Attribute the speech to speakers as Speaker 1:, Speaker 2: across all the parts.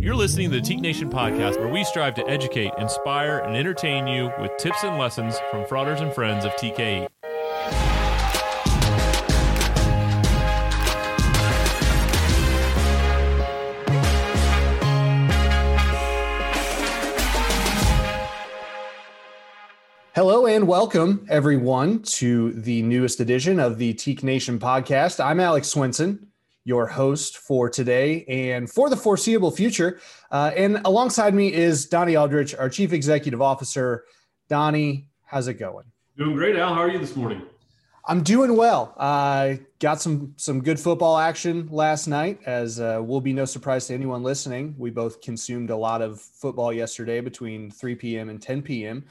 Speaker 1: You're listening to the Teke Nation podcast, where we strive to educate, inspire, and entertain you with tips and lessons from fraters and friends of TKE.
Speaker 2: Hello and welcome, everyone, to the newest edition of the Teke Nation podcast. I'm Alex Swenson, your host for today and for the foreseeable future. Uh, and alongside me is Donnie Aldrich, our Chief Executive Officer. Donnie, how's it going?
Speaker 3: Doing great, Al. How are you this morning?
Speaker 2: I'm doing well. I uh, got some some good football action last night, as uh, will be no surprise to anyone listening. We both consumed a lot of football yesterday between 3 p.m. and 10 p.m.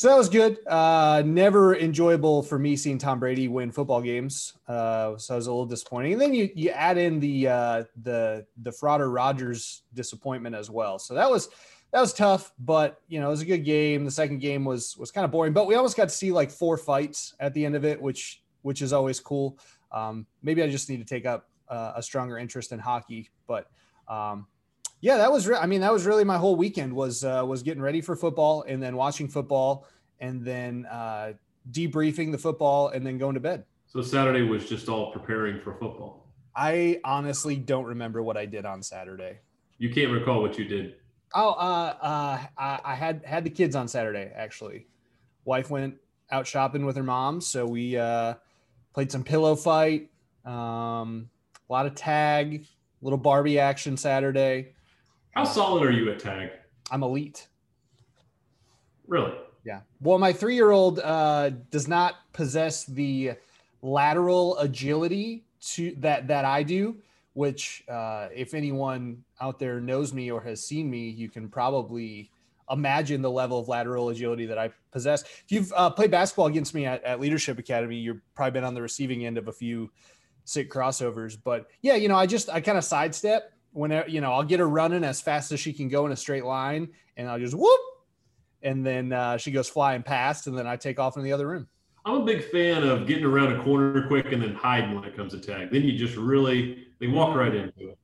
Speaker 2: So that was good. Uh, never enjoyable for me seeing Tom Brady win football games. Uh, so it was a little disappointing. And then you you add in the uh, the the Frater Rodgers disappointment as well. So that was that was tough, but you know it was a good game. The second game was was kind of boring, but we almost got to see like four fights at the end of it, which which is always cool. Um, maybe I just need to take up uh, a stronger interest in hockey, but um, yeah, that was. Re- I mean, that was really my whole weekend was uh, was getting ready for football and then watching football and then uh, debriefing the football and then going to bed.
Speaker 3: So Saturday was just all preparing for football.
Speaker 2: I honestly don't remember what I did on Saturday.
Speaker 3: You can't recall what you did.
Speaker 2: Oh, uh, uh, I, I had had the kids on Saturday. Actually, wife went out shopping with her mom, so we uh, played some pillow fight, um, a lot of tag, little Barbie action Saturday.
Speaker 3: How solid are you at tag?
Speaker 2: I'm elite.
Speaker 3: Really?
Speaker 2: Yeah. Well, my three year old uh, does not possess the lateral agility to that that I do. Which, uh, if anyone out there knows me or has seen me, you can probably imagine the level of lateral agility that I possess. If you've uh, played basketball against me at, at Leadership Academy, you've probably been on the receiving end of a few sick crossovers. But yeah, you know, I just I kind of sidestep whenever you know I'll get her running as fast as she can go in a straight line, and I'll just whoop, and then uh, she goes flying past, and then I take off in the other room.
Speaker 3: I'm a big fan of getting around a corner quick and then hiding when it comes to tag. Then you just really they walk right into it.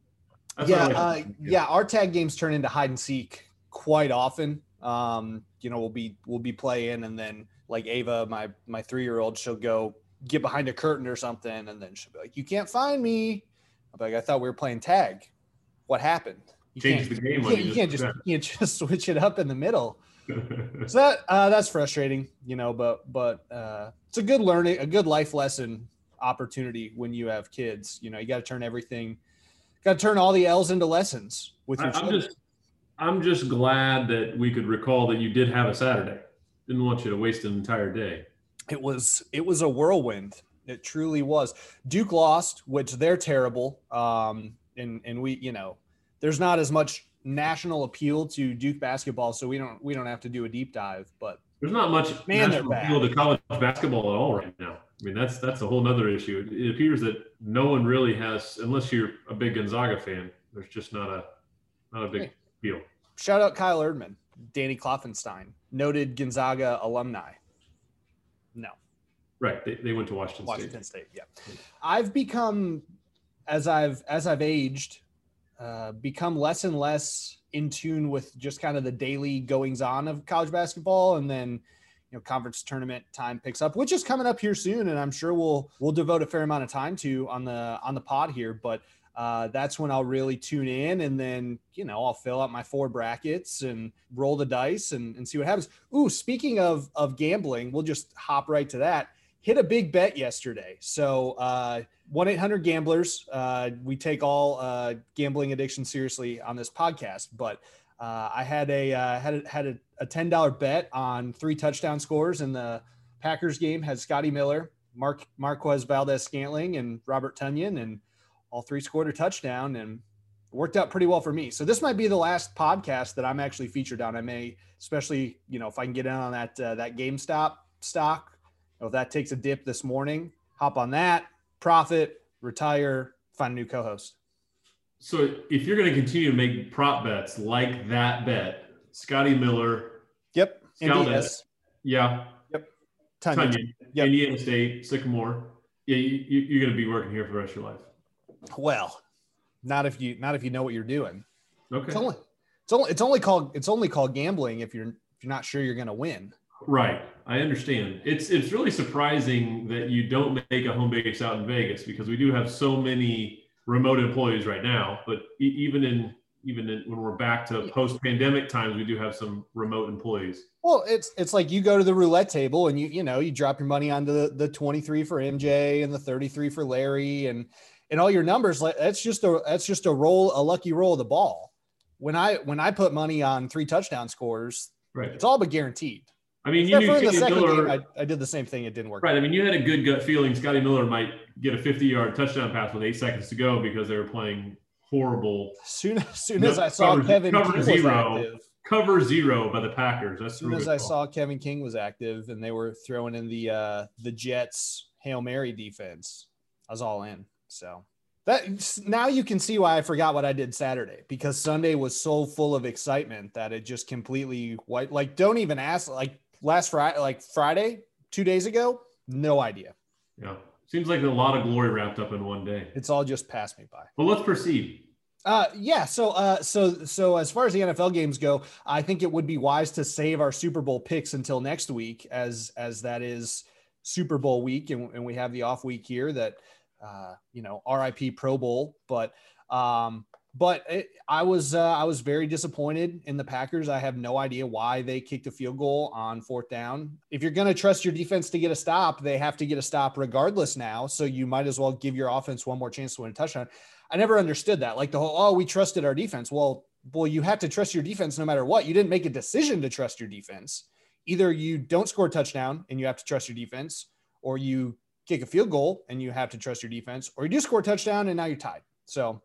Speaker 2: That's yeah, like uh, yeah. Our tag games turn into hide and seek quite often. Um, you know, we'll be we'll be playing, and then like Ava, my my three year old, she'll go get behind a curtain or something, and then she'll be like, "You can't find me." Be like, "I thought we were playing tag. What happened?"
Speaker 3: You Change the game.
Speaker 2: You can't, you, can't just you can't just switch it up in the middle. so that uh, that's frustrating, you know. But but uh, it's a good learning, a good life lesson opportunity when you have kids. You know, you got to turn everything, got to turn all the L's into lessons with your. I,
Speaker 3: I'm just I'm just glad that we could recall that you did have a Saturday. Didn't want you to waste an entire day.
Speaker 2: It was it was a whirlwind. It truly was. Duke lost, which they're terrible. Um, and and we, you know, there's not as much national appeal to Duke basketball, so we don't we don't have to do a deep dive. But
Speaker 3: there's not much man, national appeal to college basketball at all right now. I mean, that's that's a whole nother issue. It appears that no one really has, unless you're a big Gonzaga fan. There's just not a not a big hey. deal.
Speaker 2: Shout out Kyle Erdman, Danny Kloffenstein, noted Gonzaga alumni. No.
Speaker 3: Right. They, they went to Washington, State.
Speaker 2: Washington State. State. Yeah. I've become as I've as I've aged, uh, become less and less in tune with just kind of the daily goings on of college basketball, and then you know conference tournament time picks up, which is coming up here soon, and I'm sure we'll we'll devote a fair amount of time to on the on the pod here. But uh, that's when I'll really tune in, and then you know I'll fill out my four brackets and roll the dice and, and see what happens. Ooh, speaking of of gambling, we'll just hop right to that. Hit a big bet yesterday, so. Uh, 1 800 Gamblers. Uh, we take all uh, gambling addiction seriously on this podcast, but uh, I had a uh, had a, had a, a ten dollar bet on three touchdown scores in the Packers game. Had Scotty Miller, Mark Marquez Valdes-Scantling, and Robert Tonyan, and all three scored a touchdown, and worked out pretty well for me. So this might be the last podcast that I'm actually featured on. I may, especially you know, if I can get in on that uh, that GameStop stock, if that takes a dip this morning, hop on that profit, retire, find a new co-host.
Speaker 3: So if you're going to continue to make prop bets like that bet, Scotty Miller.
Speaker 2: Yep. Indiana.
Speaker 3: Yeah.
Speaker 2: Yep.
Speaker 3: Tonyan. Yep. Indiana State, Sycamore. Yeah, you, you're going to be working here for the rest of your life.
Speaker 2: Well, not if you not if you know what you're doing.
Speaker 3: Okay.
Speaker 2: It's only it's only it's only called it's only called gambling if you're if you're not sure you're going to win.
Speaker 3: Right. I understand. It's it's really surprising that you don't make a home base out in Vegas because we do have so many remote employees right now. But e- even in even in, when we're back to post pandemic times, we do have some remote employees.
Speaker 2: Well, it's it's like you go to the roulette table and you you know you drop your money onto the, the 23 for MJ and the 33 for Larry and and all your numbers like that's just a that's just a roll a lucky roll of the ball. When I when I put money on three touchdown scores,
Speaker 3: right,
Speaker 2: it's all but guaranteed.
Speaker 3: I mean, you knew
Speaker 2: the
Speaker 3: Miller,
Speaker 2: game, I, I, did the same thing. It didn't work.
Speaker 3: Right. I mean, you had a good gut feeling Scotty Miller might get a 50 yard touchdown pass with eight seconds to go because they were playing horrible.
Speaker 2: Soon, as soon as I saw cover, Kevin cover King zero, was active,
Speaker 3: cover zero by the Packers. As
Speaker 2: soon as I saw Kevin King was active and they were throwing in the uh, the Jets hail mary defense, I was all in. So that now you can see why I forgot what I did Saturday because Sunday was so full of excitement that it just completely white. Like, don't even ask. Like last Friday, like Friday, two days ago, no idea.
Speaker 3: Yeah. Seems like a lot of glory wrapped up in one day.
Speaker 2: It's all just passed me by.
Speaker 3: Well, let's proceed.
Speaker 2: Uh, yeah. So, uh, so, so as far as the NFL games go, I think it would be wise to save our Super Bowl picks until next week, as as that is Super Bowl week, and, and we have the off week here. That, uh, you know, RIP Pro Bowl. But, um, but it, I was uh, I was very disappointed in the Packers. I have no idea why they kicked a field goal on fourth down. If you're going to trust your defense to get a stop, they have to get a stop regardless now. So you might as well give your offense one more chance to win a touchdown. I never understood that. Like the whole oh we trusted our defense. Well, well you have to trust your defense no matter what. You didn't make a decision to trust your defense. Either you don't score a touchdown and you have to trust your defense, or you kick a field goal and you have to trust your defense, or you do score a touchdown and now you're tied. So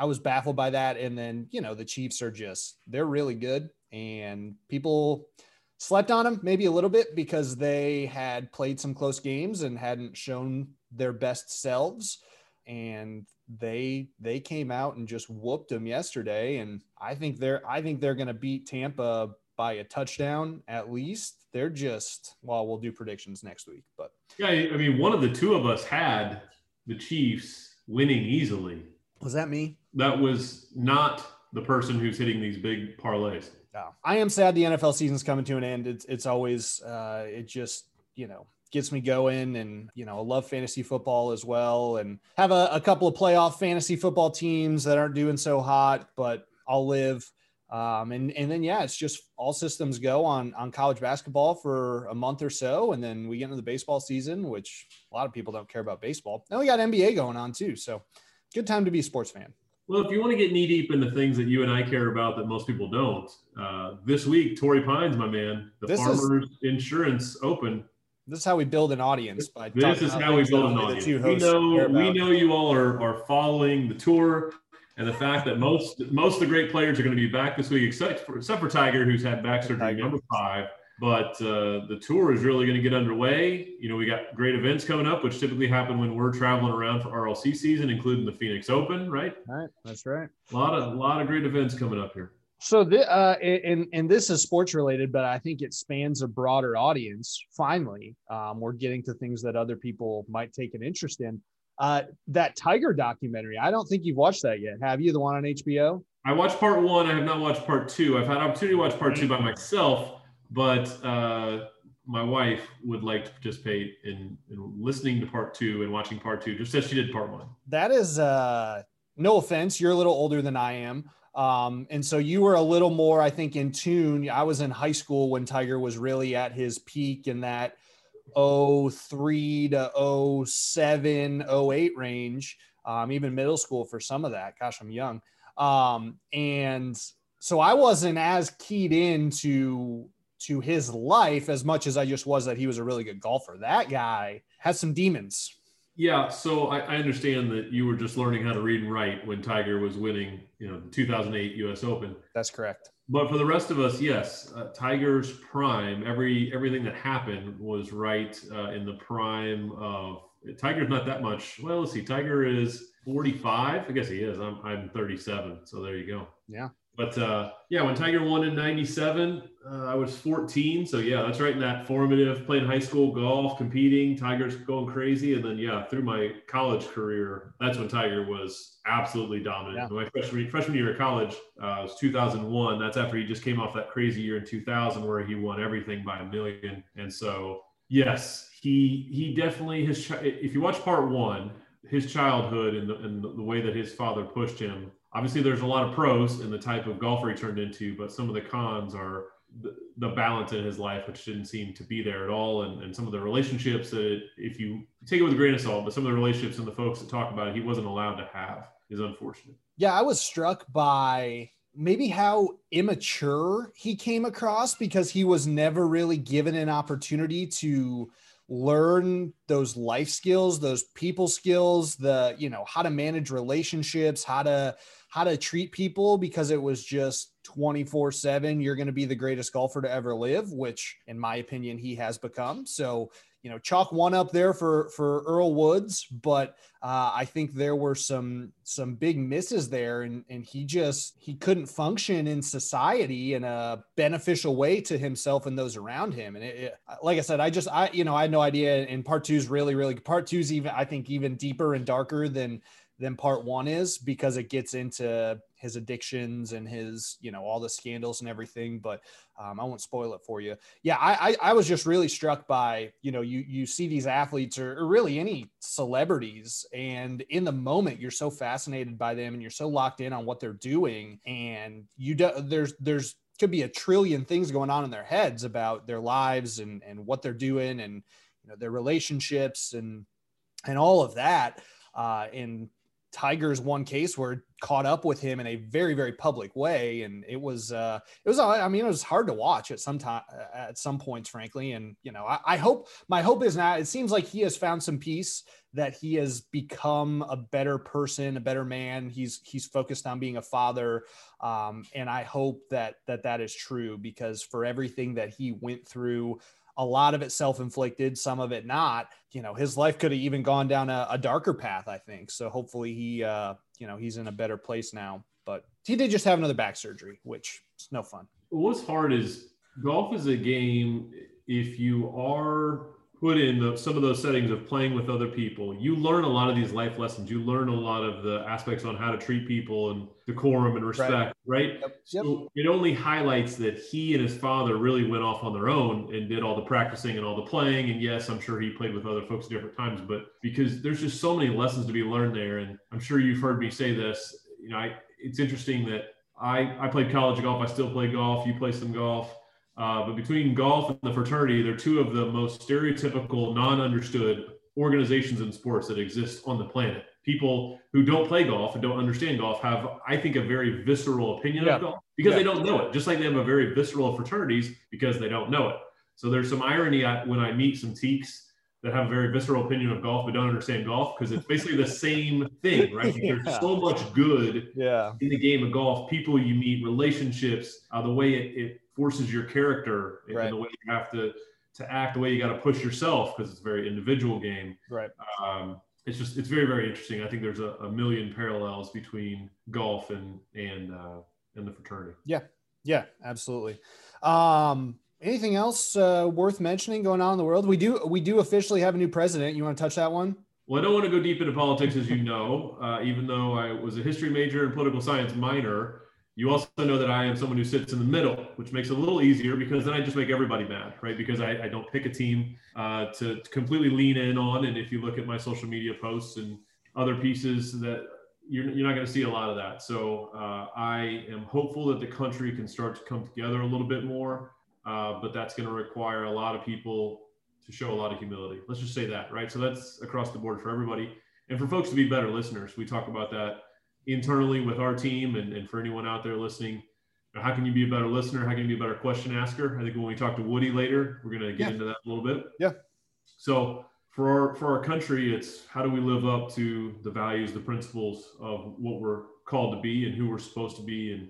Speaker 2: I was baffled by that. And then, you know, the Chiefs are just, they're really good. And people slept on them maybe a little bit because they had played some close games and hadn't shown their best selves. And they they came out and just whooped them yesterday. And I think they're I think they're gonna beat Tampa by a touchdown at least. They're just well, we'll do predictions next week. But
Speaker 3: yeah, I mean, one of the two of us had the Chiefs winning easily.
Speaker 2: Was that me?
Speaker 3: That was not the person who's hitting these big parlays.
Speaker 2: No, I am sad the NFL season's coming to an end. It's it's always uh, it just you know gets me going, and you know I love fantasy football as well, and have a, a couple of playoff fantasy football teams that aren't doing so hot, but I'll live. Um, and and then yeah, it's just all systems go on on college basketball for a month or so, and then we get into the baseball season, which a lot of people don't care about baseball. Now we got NBA going on too, so good time to be a sports fan.
Speaker 3: Well, if you want to get knee deep into things that you and I care about that most people don't, uh, this week, Torrey Pines, my man, the this Farmers is, Insurance Open.
Speaker 2: This is how we build an audience. By
Speaker 3: this is how we build an audience. We know we know you all are, are following the tour and the fact that most most of the great players are going to be back this week, except for except for Tiger, who's had back surgery Tiger. number five. But uh, the tour is really going to get underway. You know, we got great events coming up, which typically happen when we're traveling around for RLC season, including the Phoenix Open, right?
Speaker 2: Right, that's right.
Speaker 3: A lot of a lot of great events coming up here.
Speaker 2: So, the, uh, and and this is sports related, but I think it spans a broader audience. Finally, um, we're getting to things that other people might take an interest in. Uh, that Tiger documentary. I don't think you've watched that yet, have you? The one on HBO.
Speaker 3: I watched part one. I have not watched part two. I've had opportunity to watch part two by myself but uh, my wife would like to participate in, in, listening to part two and watching part two, just as she did part one.
Speaker 2: That is, uh, no offense, you're a little older than I am. Um, and so you were a little more, I think, in tune. I was in high school when Tiger was really at his peak in that 03 to 07, 08 range, um, even middle school for some of that. Gosh, I'm young. Um, and so I wasn't as keyed into to his life as much as I just was that he was a really good golfer. That guy has some demons.
Speaker 3: Yeah, so I, I, understand that you were just learning how to read and write when Tiger was winning, you know, the 2008 U.S. Open.
Speaker 2: That's correct.
Speaker 3: But for the rest of us, yes, uh, Tiger's prime. Every everything that happened was right uh, in the prime of Tiger's not that much. Well, let's see. Tiger is 45. I guess he is. I'm I'm 37. So there you go.
Speaker 2: Yeah.
Speaker 3: But uh, yeah, when Tiger won in '97, uh, I was 14. So yeah, that's right in that formative playing high school golf, competing. Tiger's going crazy, and then yeah, through my college career, that's when Tiger was absolutely dominant. Yeah. My freshman freshman year of college uh, was 2001. That's after he just came off that crazy year in 2000 where he won everything by a million. And so yes, he he definitely his. If you watch part one, his childhood and the, and the way that his father pushed him obviously there's a lot of pros in the type of golfer he turned into, but some of the cons are the, the balance in his life, which didn't seem to be there at all. And, and some of the relationships that, if you take it with a grain of salt, but some of the relationships and the folks that talk about it, he wasn't allowed to have is unfortunate.
Speaker 2: Yeah, I was struck by maybe how immature he came across because he was never really given an opportunity to learn those life skills those people skills the you know how to manage relationships how to how to treat people because it was just 24 7 you're going to be the greatest golfer to ever live which in my opinion he has become. So you know chalk one up there for for earl woods but uh, i think there were some some big misses there and and he just he couldn't function in society in a beneficial way to himself and those around him. And it, it, like i said i just i you know i had no idea. And part two is really really part two is even i think even deeper and darker than than part one is because it gets into his addictions and his you know all the scandals and everything but um, i won't spoil it for you. Yeah I, I, I was just really struck by you know you you see these athletes or, or really any celebrities and in the moment you're so fascinated by them and you're so locked in on what they're doing and you do there's there's could be a trillion things going on in their heads about their lives and and what they're doing and you know their relationships and and all of that uh, and Tiger's one case where caught up with him in a very very public way and it was uh it was I mean it was hard to watch at some time at some points frankly and you know I, I hope my hope is now it seems like he has found some peace that he has become a better person a better man. He's he's focused on being a father um and I hope that that that is true because for everything that he went through a lot of it self-inflicted some of it not you know his life could have even gone down a, a darker path i think. So hopefully he uh you know he's in a better place now. But he did just have another back surgery which is no fun.
Speaker 3: What's hard is golf is a game if you are put in the, some of those settings of playing with other people, you learn a lot of these life lessons. You learn a lot of the aspects on how to treat people and decorum and respect, right? right? Yep. Yep. So it only highlights that he and his father really went off on their own and did all the practicing and all the playing. And yes, I'm sure he played with other folks at different times, but because there's just so many lessons to be learned there. And I'm sure you've heard me say this, you know, I, it's interesting that I, I played college golf. I still play golf. You play some golf uh, but between golf and the fraternity, they're two of the most stereotypical, non-understood organizations in sports that exist on the planet. People who don't play golf and don't understand golf have, I think, a very visceral opinion yeah. of golf because yeah. they don't know it. Just like they have a very visceral fraternities because they don't know it. So there's some irony when I meet some tekes that have a very visceral opinion of golf but don't understand golf because it's basically the same thing, right? yeah. There's so much good
Speaker 2: yeah.
Speaker 3: in the game of golf. People you meet, relationships, uh, the way it, it forces your character right. in the way you have to to act, the way you got to push yourself because it's a very individual game.
Speaker 2: Right.
Speaker 3: Um, it's just it's very very interesting. I think there's a, a million parallels between golf and and uh, and the fraternity.
Speaker 2: Yeah. Yeah. Absolutely. Um, anything else uh, worth mentioning going on in the world? We do we do officially have a new president. You want to touch that one?
Speaker 3: Well, I don't want to go deep into politics, as you know, uh, even though I was a history major and political science minor. You also know that I am someone who sits in the middle, which makes it a little easier because then I just make everybody mad, right? Because I, I don't pick a team uh, to, completely lean in on. And if you look at my social media posts and other pieces, that you're, you're not going to see a lot of that. So uh, I am hopeful that the country can start to come together a little bit more, uh, but that's going to require a lot of people to show a lot of humility. Let's just say that, right? So that's across the board for everybody. And for folks to be better listeners, we talk about that internally with our team and, and for anyone out there listening how can you be a better listener? How can you be a better question asker? I think when we talk to woody later we're going to get yeah. into that a little bit.
Speaker 2: Yeah.
Speaker 3: So for our for our country it's how do we live up to the values the principles of what we're called to be and who we're supposed to be and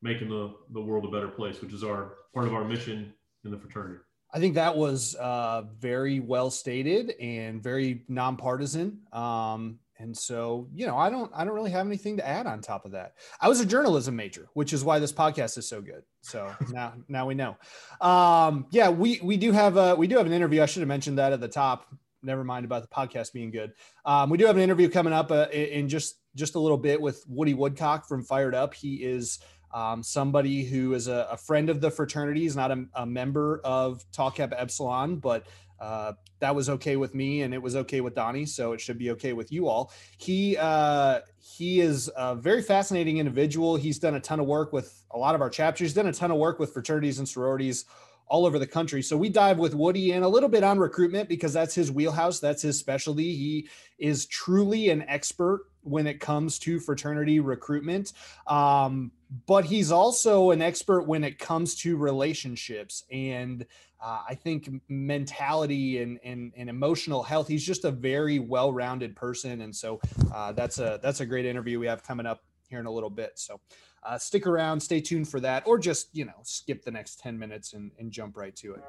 Speaker 3: making the, the world a better place which is our part of our mission in the fraternity.
Speaker 2: I think that was uh, very well stated and very nonpartisan. Um, And so, you know, I don't I don't really have anything to add on top of that. I was a journalism major, which is why this podcast is so good. So now now we know. Um, yeah, we we do have a we do have an interview. I should have mentioned that at the top. Never mind about the podcast being good. Um, we do have an interview coming up uh, in just just a little bit with Woody Woodcock from Fired Up. He is um, somebody who is a, a, friend of the fraternity. He's not a, a member of Tau Kappa Epsilon, but uh, that was okay with me and it was okay with Donnie, so it should be okay with you all. He uh, he is a very fascinating individual. He's done a ton of work with a lot of our chapters. He's done a ton of work with fraternities and sororities all over the country. So we dive with Woody in a little bit on recruitment because that's his wheelhouse, that's his specialty. He is truly an expert when it comes to fraternity recruitment. Um, but he's also an expert when it comes to relationships and uh, I think mentality and, and, and emotional health. He's just a very well-rounded person, and so uh, that's a that's a great interview we have coming up here in a little bit. So uh, stick around, stay tuned for that, or just you know skip the next ten minutes and, and jump right to it.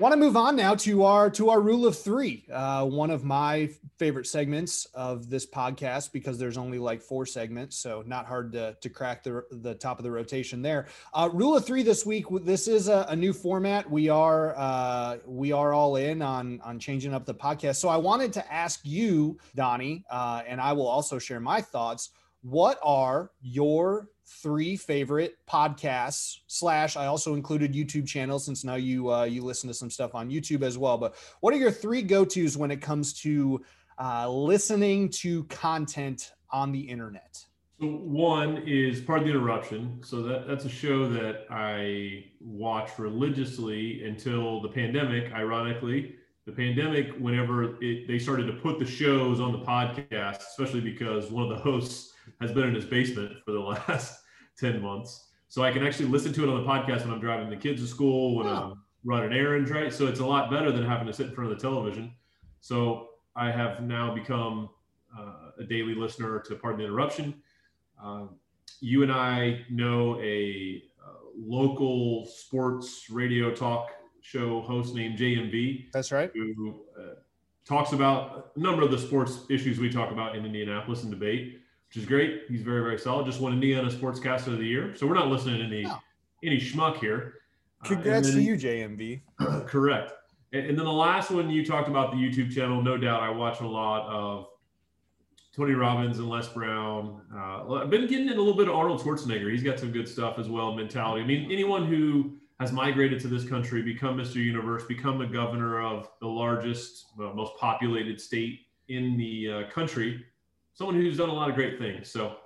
Speaker 2: Want to move on now to our to our rule of three. Uh, one of my favorite segments of this podcast because there's only like four segments, so not hard to to crack the the top of the rotation there. Uh, rule of three this week. This is a, a new format. We are uh, we are all in on on changing up the podcast. So I wanted to ask you, Donnie, uh, and I will also share my thoughts. What are your three favorite podcasts slash i also included youtube channels since now you uh, you listen to some stuff on youtube as well but what are your three go-to's when it comes to uh, listening to content on the internet?
Speaker 3: So one is Pardon the Interruption. So that that's a show that i watch religiously until the pandemic ironically. The pandemic whenever it, they started to put the shows on the podcast especially because one of the hosts has been in his basement for the last 10 months. So I can actually listen to it on the podcast when I'm driving the kids to school, when I'm running errands, right? So it's a lot better than having to sit in front of the television. So I have now become uh, a daily listener to Pardon the Interruption. Uh, you and I know a uh, local sports radio talk show host named JMV.
Speaker 2: That's right.
Speaker 3: Who uh, talks about a number of the sports issues we talk about in Indianapolis and debate which is great. He's very, very solid. Just won Indiana Sportscaster of the Year. So we're not listening to any, any schmuck here.
Speaker 2: Uh, Congrats uh, then, to you, JMV.
Speaker 3: correct. And, and, then the last one you talked about the YouTube channel. No doubt, I watch a lot of Tony Robbins and Les Brown. Uh, I've been getting in a little bit of Arnold Schwarzenegger. He's got some good stuff as well. Mentality. I mean, anyone who has migrated to this country, become Mr. Universe, become the governor of the largest, uh, most populated state in the uh, country someone who's done a lot of great things. So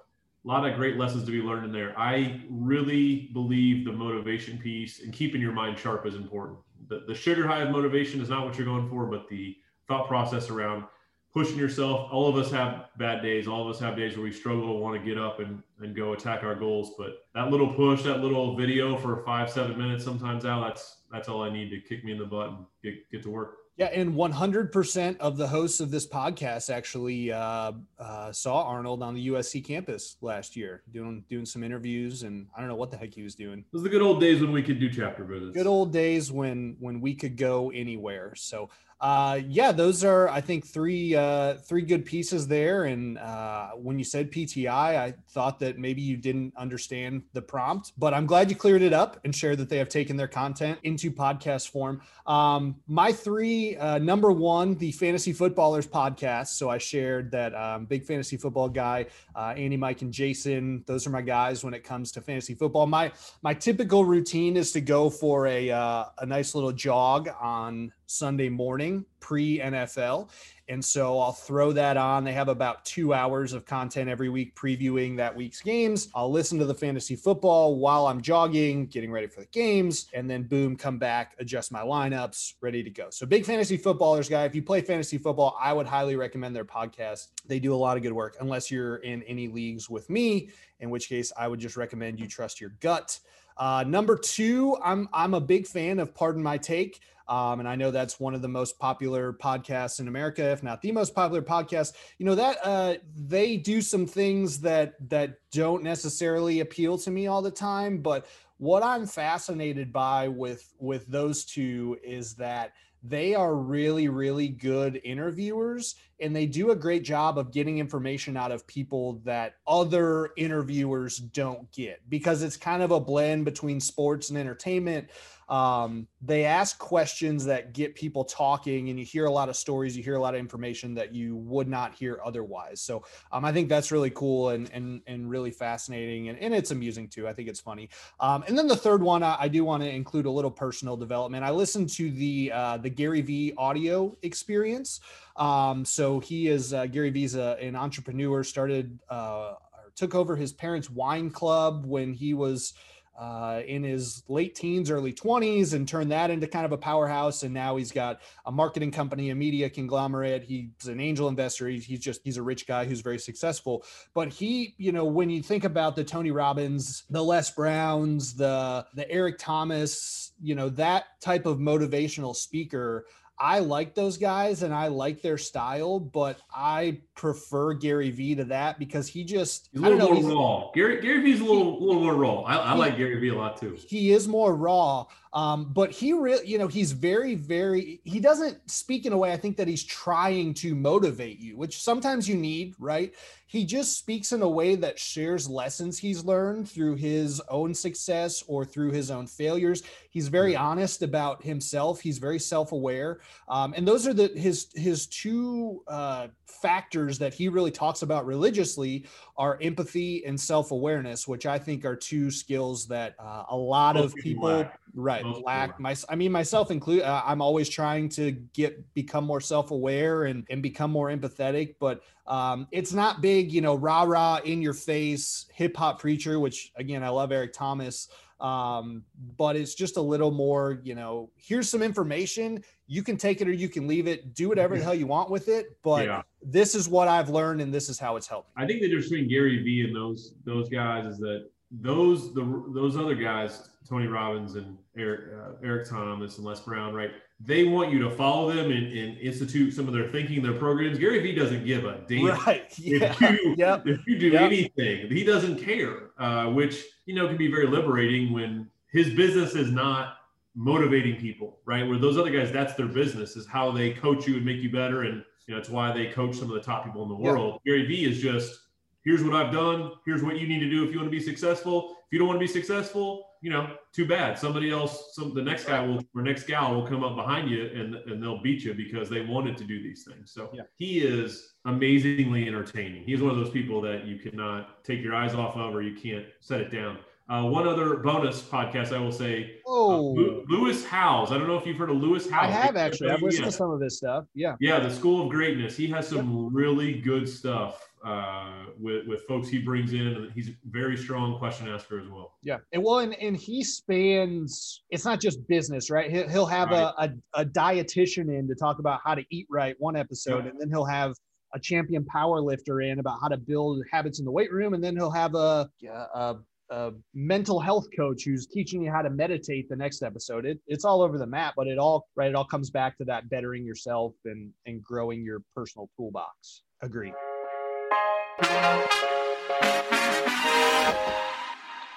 Speaker 3: a lot of great lessons to be learned in there. I really believe the motivation piece and keeping your mind sharp is important. The, the sugar high of motivation is not what you're going for, but the thought process around pushing yourself. All of us have bad days. All of us have days where we struggle want to get up and, and go attack our goals. But that little push, that little video for five, seven minutes sometimes out, that's that's all I need to kick me in the butt and get, get to work.
Speaker 2: Yeah, and 100% of the hosts of this podcast actually uh, uh, saw Arnold on the USC campus last year, doing doing some interviews, and I don't know what the heck he was doing. It
Speaker 3: was the good old days when we could do chapter visits.
Speaker 2: Good old days when when we could go anywhere. So uh, yeah, those are I think three uh, three good pieces there. And uh, when you said PTI, I thought that maybe you didn't understand the prompt, but I'm glad you cleared it up and shared that they have taken their content into podcast form. Um, my three uh, number one, the Fantasy Footballers podcast. So I shared that um, big fantasy football guy, uh, Andy, Mike, and Jason. Those are my guys when it comes to fantasy football. My my typical routine is to go for a uh, a nice little jog on Sunday morning pre NFL. And so I'll throw that on. They have about two hours of content every week previewing that week's games. I'll listen to the fantasy football while I'm jogging, getting ready for the games, and then boom, come back, adjust my lineups, ready to go. So, big fantasy footballers guy. If you play fantasy football, I would highly recommend their podcast. They do a lot of good work, unless you're in any leagues with me, in which case I would just recommend you trust your gut. Uh, number two, I'm I'm a big fan of Pardon My Take. Um, and I know that's one of the most popular podcasts in America, if not the most popular podcast. You know that uh, they do some things that that don't necessarily appeal to me all the time, but what I'm fascinated by with with those two is that they are really, really good interviewers and they do a great job of getting information out of people that other interviewers don't get because it's kind of a blend between sports and entertainment um, they ask questions that get people talking and you hear a lot of stories you hear a lot of information that you would not hear otherwise. So um, i think that's really cool and and, and really fascinating and, and it's amusing too. I think it's funny. Um, and then the third one I, I do want to include a little personal development. I listened to the uh, the gary vee audio experience. Um, so he is uh, gary vee's a, an entrepreneur started uh, or took over his parents wine club when he was uh, in his late teens, early 20s, and turned that into kind of a powerhouse. And now he's got a marketing company, a media conglomerate. He's an angel investor. He's, he's just, he's a rich guy who's very successful. But he, you know, when you think about the Tony Robbins, the Les Browns, the, the Eric Thomas, you know, that type of motivational speaker, I like those guys and I like their style, but I prefer Gary Vee to that because he just
Speaker 3: he's a little know, more raw. Gary Gary Vee's a little little more raw. I, I he, like Gary Vee a lot too.
Speaker 2: He is more raw, um, but he really, you know, he's very very. He doesn't speak in a way I think that he's trying to motivate you, which sometimes you need, right? he just speaks in a way that shares lessons he's learned through his own success or through his own failures. He's very honest about himself. He's very self-aware, um, and those are the his his two uh, factors that he really talks about religiously are empathy and self-awareness, which I think are two skills that uh, a lot of people lack. Right Most lack. My, I mean myself include. Uh, I'm always trying to get become more self-aware and and become more empathetic, but um, it's not big, you know, rah rah in your face hip hop preacher, which again, I love Eric Thomas. Um, but it's just a little more, you know, here's some information. You can take it or you can leave it, do whatever the hell you want with it. But yeah. this is what I've learned and this is how it's helped.
Speaker 3: I think the difference between Gary Vee and those those guys is that those the those other guys, Tony Robbins and Eric uh, Eric Thomas and Les Brown, right? they want you to follow them and, and, institute some of their thinking, their programs. Gary Vee doesn't give a damn.
Speaker 2: Right. Yeah.
Speaker 3: If you, yep. if you do yep. anything, he doesn't care, uh, which, you know, can be very liberating when his business is not motivating people, right? Where those other guys, that's their business is how they coach you and make you better. And, you know, it's why they coach some of the top people in the world. Yep. Gary Vee is just, here's what I've done. Here's what you need to do if you want to be successful. If you don't want to be successful, you know, too bad. Somebody else, some the next guy will or next gal will come up behind you and and they'll beat you because they wanted to do these things. So yeah. he is amazingly entertaining. He's one of those people that you cannot take your eyes off of or you can't set it down. Uh, one other bonus podcast I will say.
Speaker 2: Uh, oh,
Speaker 3: uh, Lewis Howes. I don't know if you've heard of Lewis Howes.
Speaker 2: I have actually. I've listened to some of his stuff. Yeah.
Speaker 3: Yeah, the School of Greatness. He has some really good stuff uh, with with folks he brings in, and he's a very strong question asker as well.
Speaker 2: Yeah, and well, and, and he spans. It's not just business, right? He'll, he'll have right. a, a, a dietitian in to talk about how to eat right one episode, yeah. and then he'll have a champion power lifter in about how to build habits in the weight room, and then he'll have a, a a mental health coach who's teaching you how to meditate the next episode. It, it's all over the map, but it all right. It all comes back to that bettering yourself and and growing your personal toolbox. Agree.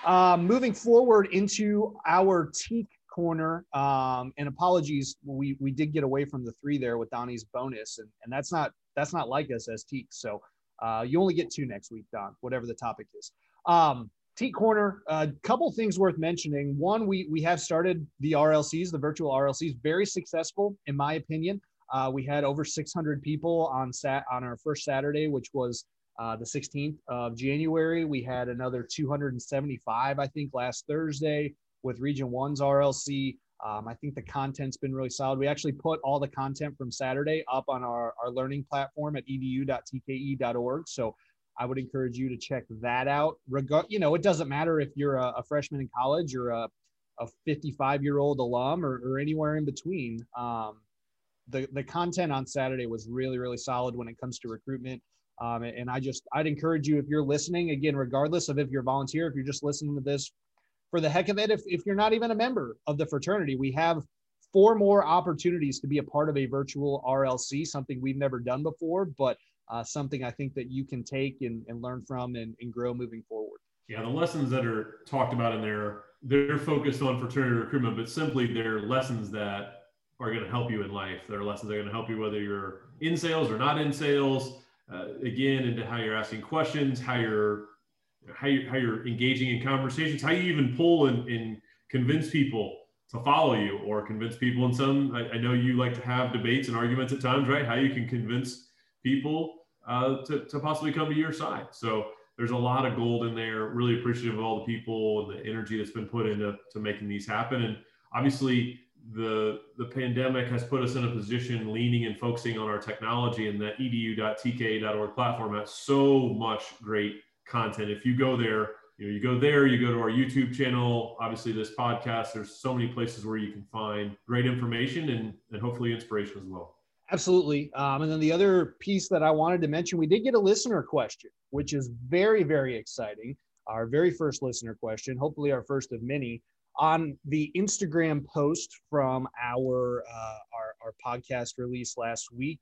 Speaker 2: Uh, moving forward into our teke corner, um, and apologies, we we did get away from the three there with Donnie's bonus, and, and that's not that's not like us as tekes. So uh, you only get two next week, Don, whatever the topic is. Um, Teke Corner, a uh, couple things worth mentioning. One, we we have started the RLCs, the virtual RLCs, very successful in my opinion. Uh, we had over 600 people on sat on our first Saturday, which was uh, the 16th of January. We had another 275, I think, last Thursday with Region One's RLC. Um, I think the content's been really solid. We actually put all the content from Saturday up on our, our learning platform at edu.tke.org. So I would encourage you to check that out. Reg- you know, it doesn't matter if you're a, a freshman in college or a, a 55 year old alum or, or, anywhere in between. Um, the, the content on Saturday was really, really solid when it comes to recruitment. Um, and I just, I'd encourage you if you're listening, again, regardless of if you're a volunteer, if you're just listening to this for the heck of it, if, if you're not even a member of the fraternity, we have four more opportunities to be a part of a virtual RLC, something we've never done before, but uh, something I think that you can take and, and learn from and, and grow moving forward.
Speaker 3: Yeah, the lessons that are talked about in there, they're focused on fraternity recruitment, but simply they're lessons that are going to help you in life. They're lessons that are going to help you whether you're in sales or not in sales. Uh, again, into how you're asking questions, how you're how you how you're engaging in conversations, how you even pull and, and convince people to follow you or convince people in some. I, I, know you like to have debates and arguments at times, right? How you can convince people uh, to to possibly come to your side. So there's a lot of gold in there. Really appreciative of all the people and the energy that's been put into to making these happen. And obviously, the the pandemic has put us in a position leaning and focusing on our technology and that edu.tke.org platform has so much great content. If you go there you know you go there you go to our youtube channel obviously this podcast there's so many places where you can find great information and, and hopefully inspiration as well.
Speaker 2: Absolutely. Um, and then the other piece that i wanted to mention we did get a listener question which is very very exciting. Our very first listener question hopefully our first of many on the Instagram post from our uh, our, our podcast release last week,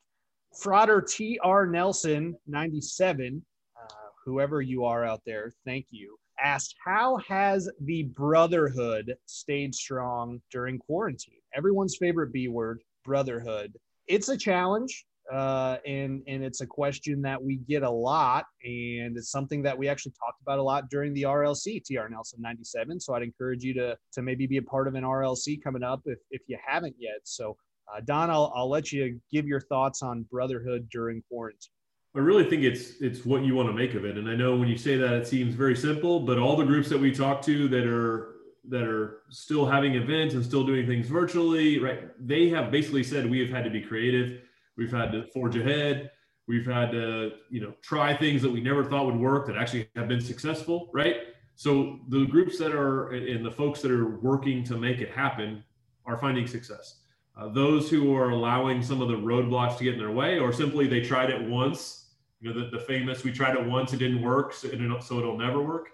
Speaker 2: Frater TR Nelson 97, uh, whoever you are out there, thank you, asked, How has the brotherhood stayed strong during quarantine? Everyone's favorite B word, brotherhood. It's a challenge uh, and and it's a question that we get a lot, and it's something that we actually talked about a lot during the RLC TR Nelson 97. So I'd encourage you to to maybe be a part of an RLC coming up if if you haven't yet. So uh, Don, I'll I'll let you give your thoughts on brotherhood during quarantine.
Speaker 3: I really think it's it's what you want to make of it. And I know when you say that it seems very simple, but all the groups that we talk to that are that are still having events and still doing things virtually, right? They have basically said we have had to be creative We've had to forge ahead. We've had to, you know, try things that we never thought would work that actually have been successful, right? So the groups that are and the folks that are working to make it happen are finding success. Uh, those who are allowing some of the roadblocks to get in their way, or simply they tried it once, you know, the, the famous "we tried it once, it didn't work, so, it, so it'll never work."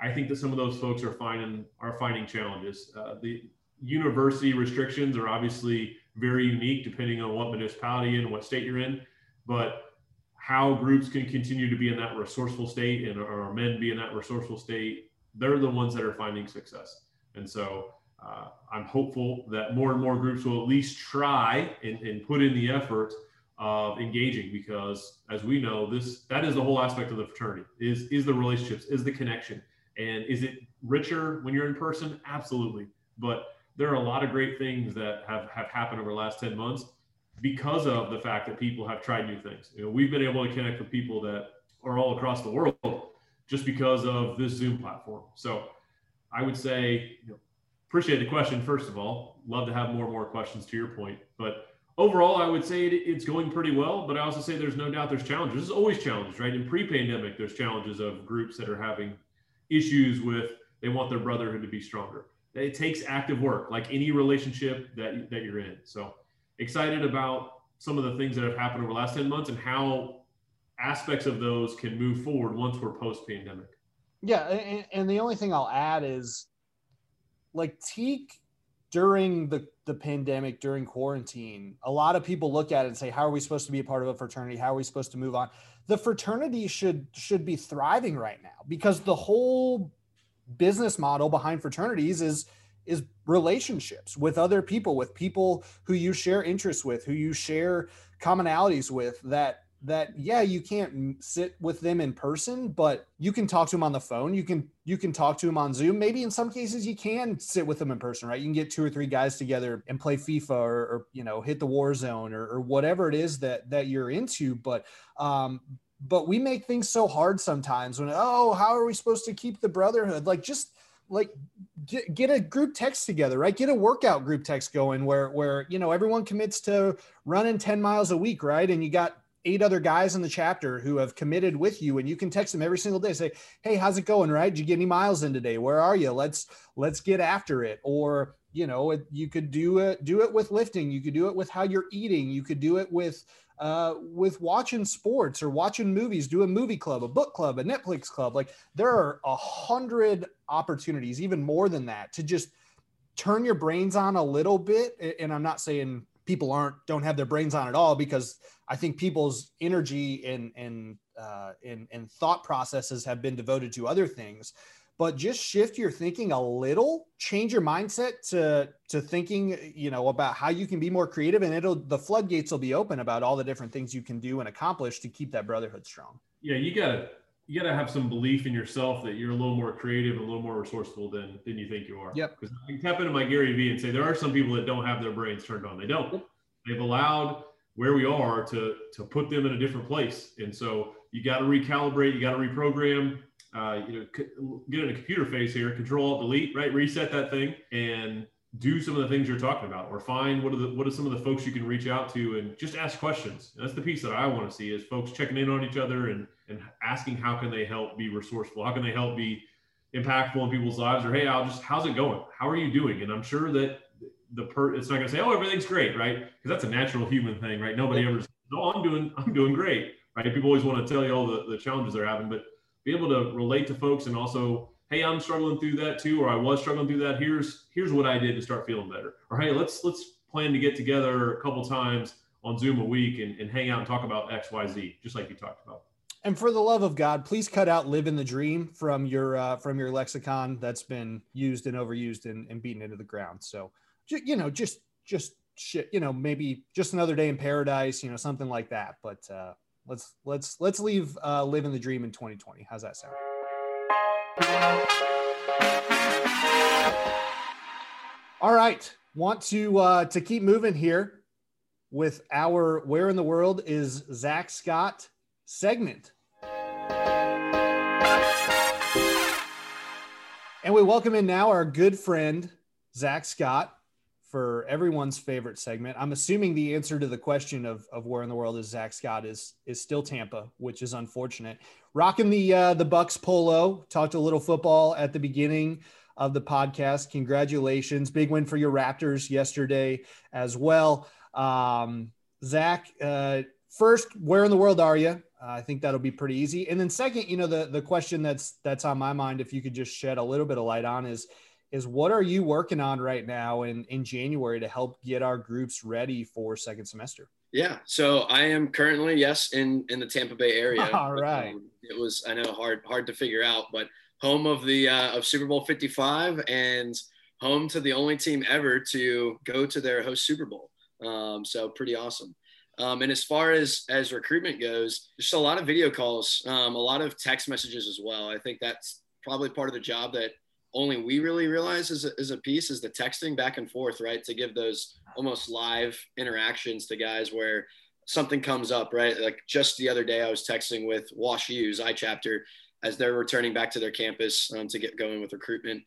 Speaker 3: I think that some of those folks are finding are finding challenges. Uh, the university restrictions are obviously very unique depending on what municipality and what state you're in. But how groups can continue to be in that resourceful state and our men be in that resourceful state, they're the ones that are finding success. And so uh, I'm hopeful that more and more groups will at least try and, and put in the effort of engaging because as we know this that is the whole aspect of the fraternity is is the relationships is the connection and is it richer when you're in person absolutely but there are a lot of great things that have, have happened over the last 10 months because of the fact that people have tried new things. You know, we've been able to connect with people that are all across the world just because of this Zoom platform. So I would say, you know, appreciate the question, first of all. Love to have more and more questions to your point. But overall, I would say it, it's going pretty well. But I also say there's no doubt there's challenges. There's always challenges, right? In pre pandemic, there's challenges of groups that are having issues with they want their brotherhood to be stronger it takes active work like any relationship that that you're in. So excited about some of the things that have happened over the last 10 months and how aspects of those can move forward once we're post pandemic
Speaker 2: yeah and, and, the only thing i'll add is like teke during the, the pandemic during quarantine a lot of people look at it and say how are we supposed to be a part of a fraternity? How are we supposed to move on? The fraternity should should be thriving right now because the whole business model behind fraternities is is relationships with other people with people who you share interests with who you share commonalities with that that yeah you can't sit with them in person but you can talk to them on the phone. You can you can talk to them on zoom. Maybe in some cases you can sit with them in person right? You can get two or three guys together and play fifa or, or you know hit the war zone or, or whatever it is that that you're into but um but we make things so hard sometimes when oh how are we supposed to keep the brotherhood? Like just like get, get a group text together right? Get a workout group text going where where you know everyone commits to running 10 miles a week right? And you got eight other guys in the chapter who have committed with you and you can text them every single day say hey how's it going right? Did you get any miles in today? Where are you? Let's let's get after it. Or you know you could do it do it with lifting. You could do it with how you're eating. You could do it with uh, with watching sports or watching movies, do a movie club, a book club, a Netflix club. Like there are a hundred opportunities, even more than that, to just turn your brains on a little bit. And I'm not saying people aren't don't have their brains on at all because I think people's energy and and uh, and, and thought processes have been devoted to other things. But just shift your thinking a little, change your mindset to to thinking, you know, about how you can be more creative and it'll the floodgates will be open about all the different things you can do and accomplish to keep that brotherhood strong.
Speaker 3: Yeah, you got to you got to have some belief in yourself that you're a little more creative and a little more resourceful than than you think you are.
Speaker 2: Yep.
Speaker 3: Because I can tap into my Gary Vee and say there are some people that don't have their brains turned on. They don't. They've allowed where we are to to put them in a different place, and so you got to recalibrate. You got to reprogram uh, you know, get in a computer phase here, control alt delete, right? Reset that thing and do some of the things you're talking about or find what are the what are some of the folks you can reach out to and just ask questions. And that's the piece that I want to see is folks checking in on each other and and asking how can they help be resourceful? How can they help be impactful in people's lives? Or hey, I'll just how's it going? How are you doing? And I'm sure that the per it's not gonna say, oh, everything's great, right? Because that's a natural human thing, right? Nobody ever says, no, I'm doing, I'm doing great. Right. People always want to tell you all the, the challenges they're having, but be able to relate to folks and also hey i'm struggling through that too or i was struggling through that. Here's here's what i did to start feeling better. Or hey let's let's plan to get together a couple times on zoom a week and, and hang out and talk about xyz just like you talked about.
Speaker 2: And for the love of god please cut out "live in the dream from your uh, from your lexicon that's been used and overused and, and beaten into the ground. So you know just just shit you know maybe just another day in paradise you know something like that. But uh Let's let's let's leave uh, living the dream in 2020. How's that sound? All right, want to uh, to keep moving here with our "Where in the World is Zach Scott" segment. And we welcome in now our good friend Zach Scott for everyone's favorite segment. I'm assuming the answer to the question of, of where in the world is Zach Scott is is still Tampa, which is unfortunate. Rocking the uh, the Bucs polo. Talked a little football at the beginning of the podcast. Congratulations, big win for your Raptors yesterday as well. Um, Zach, uh, first, where in the world are you? Uh, I think that'll be pretty easy. And then second, you know the the question that's that's on my mind, if you could just shed a little bit of light on, is is what are you working on right now in, in January to help get our groups ready for second semester?
Speaker 4: Yeah, so I am currently yes in in the Tampa Bay area.
Speaker 2: All right.
Speaker 4: Um, it was I know hard hard to figure out, but home of the uh, of Super Bowl 55 and home to the only team ever to go to their host Super Bowl. Um, so pretty awesome. Um, and as far as as recruitment goes, just a lot of video calls, um, a lot of text messages as well. I think that's probably part of the job that only we really realize as a, as a piece is the texting back and forth, right? To give those almost live interactions to guys where something comes up, right? Like just the other day, I was texting with Wash U's I chapter as they're returning back to their campus um, to get going with recruitment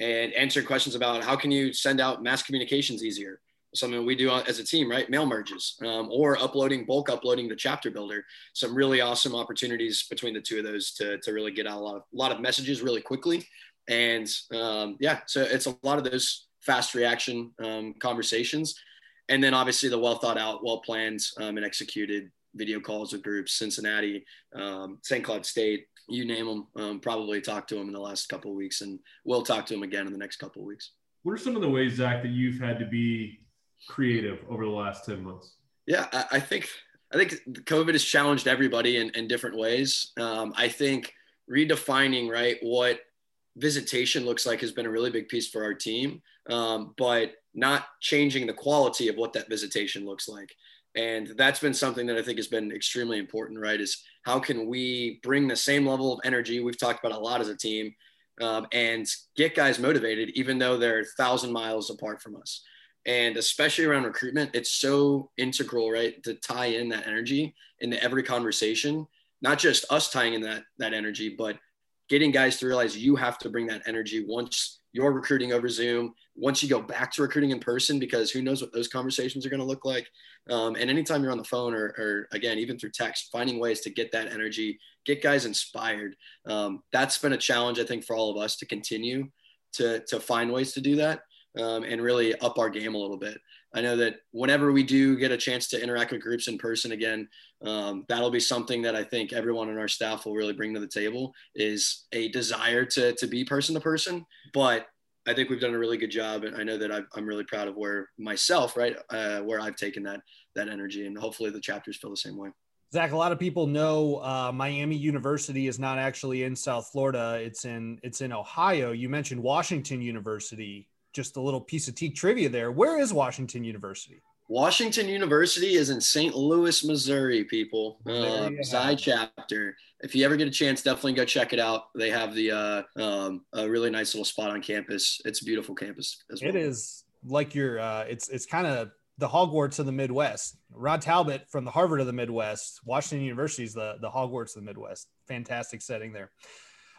Speaker 4: and answering questions about how can you send out mass communications easier something we do as a team, right? Mail merges um, or uploading, bulk uploading the chapter builder. Some really awesome opportunities between the two of those to, to really get out a lot of, a lot of messages really quickly and um, yeah, so it's a lot of those fast reaction um, conversations. And then obviously the well thought out, well planned um, and executed video calls with groups, Cincinnati, um, St. Cloud State, you name them, um, probably talked to them in the last couple of weeks and we'll talk to them again in the next couple of weeks.
Speaker 3: What are some of the ways, Zach, that you've had to be creative over the last 10 months?
Speaker 4: Yeah, I, I think, I think COVID has challenged everybody in, in different ways. Um, I think redefining, right, what visitation looks like has been a really big piece for our team, um, but not changing the quality of what that visitation looks like. And that's been something that I think has been extremely important, right? Is how can we bring the same level of energy we've talked about a lot as a team um, and get guys motivated, even though they're a thousand miles apart from us. And especially around recruitment, it's so integral, right? To tie in that energy into every conversation, not just us tying in that, that energy, but getting guys to realize you have to bring that energy once you're recruiting over Zoom, once you go back to recruiting in person, because who knows what those conversations are going to look like. Um, and anytime you're on the phone or, or, again, even through text, finding ways to get that energy, get guys inspired. Um, that's been a challenge, I think, for all of us to continue to, to find ways to do that um, and really up our game a little bit. I know that whenever we do get a chance to interact with groups in person again, um, that'll be something that I think everyone on our staff will really bring to the table is a desire to, to be person to person. But I think we've done a really good job. And I know that i am really proud of where myself, right, uh, where I've taken that, that energy and hopefully the chapters feel the same way.
Speaker 2: Zach, a lot of people know uh, Miami University is not actually in South Florida. It's in it's in Ohio. You mentioned Washington University. Just a little piece of Teke trivia there. Where is Washington University?
Speaker 4: Washington University is in St. Louis, Missouri, people. Uh, chapter. If you ever get a chance, definitely go check it out. They have the uh, um, a really nice little spot on campus. It's a beautiful campus as well.
Speaker 2: It is like your. Uh, it's it's kind of the Hogwarts of the Midwest. Rod Talbot from the Harvard of the Midwest. Washington University is the the Hogwarts of the Midwest. Fantastic setting there.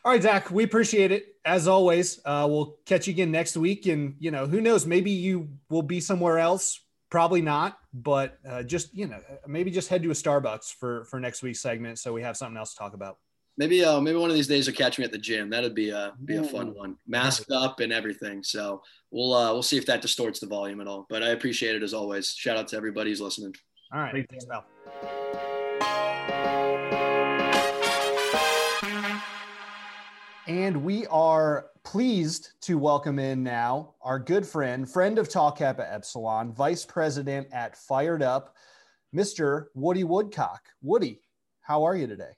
Speaker 2: All right, Zach, we appreciate it as always. Uh, we'll catch you again next week, and you know who knows, maybe you will be somewhere else Probably not, but uh, just you know, maybe just head to a Starbucks for for next week's segment, so we have something else to talk about.
Speaker 4: Maybe uh, maybe one of these days you'll catch me at the gym. That'd be a be a fun one, masked up and everything. So we'll uh, we'll see if that distorts the volume at all. But I appreciate it as always. Shout out to everybody who's listening.
Speaker 2: All right, thanks, pal. And we are pleased to welcome in now our good friend, friend of Tau Kappa Epsilon, vice president at Phired Up, Mr. Woody Woodcock. Woody, how are you today?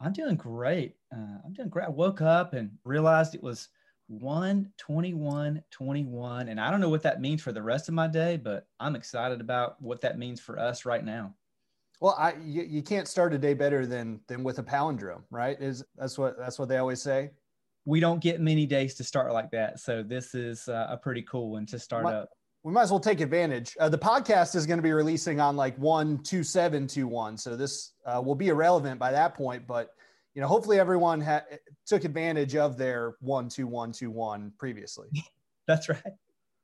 Speaker 5: I'm doing great. Uh, I'm doing great. I woke up and realized it was 1 21 21. And I don't know what that means for the rest of my day, but I'm excited about what that means for us right now.
Speaker 2: Well, I you, you can't start a day better than than with a palindrome, right? Is that's what that's what they always say.
Speaker 5: We don't get many days to start like that, so this is uh, a pretty cool one to start up.
Speaker 2: We might as well take advantage. Uh, the podcast is going to be releasing on like one two seven two one, so this uh, will be irrelevant by that point. But you know, hopefully everyone ha- took advantage of their one two one two one previously.
Speaker 5: That's right.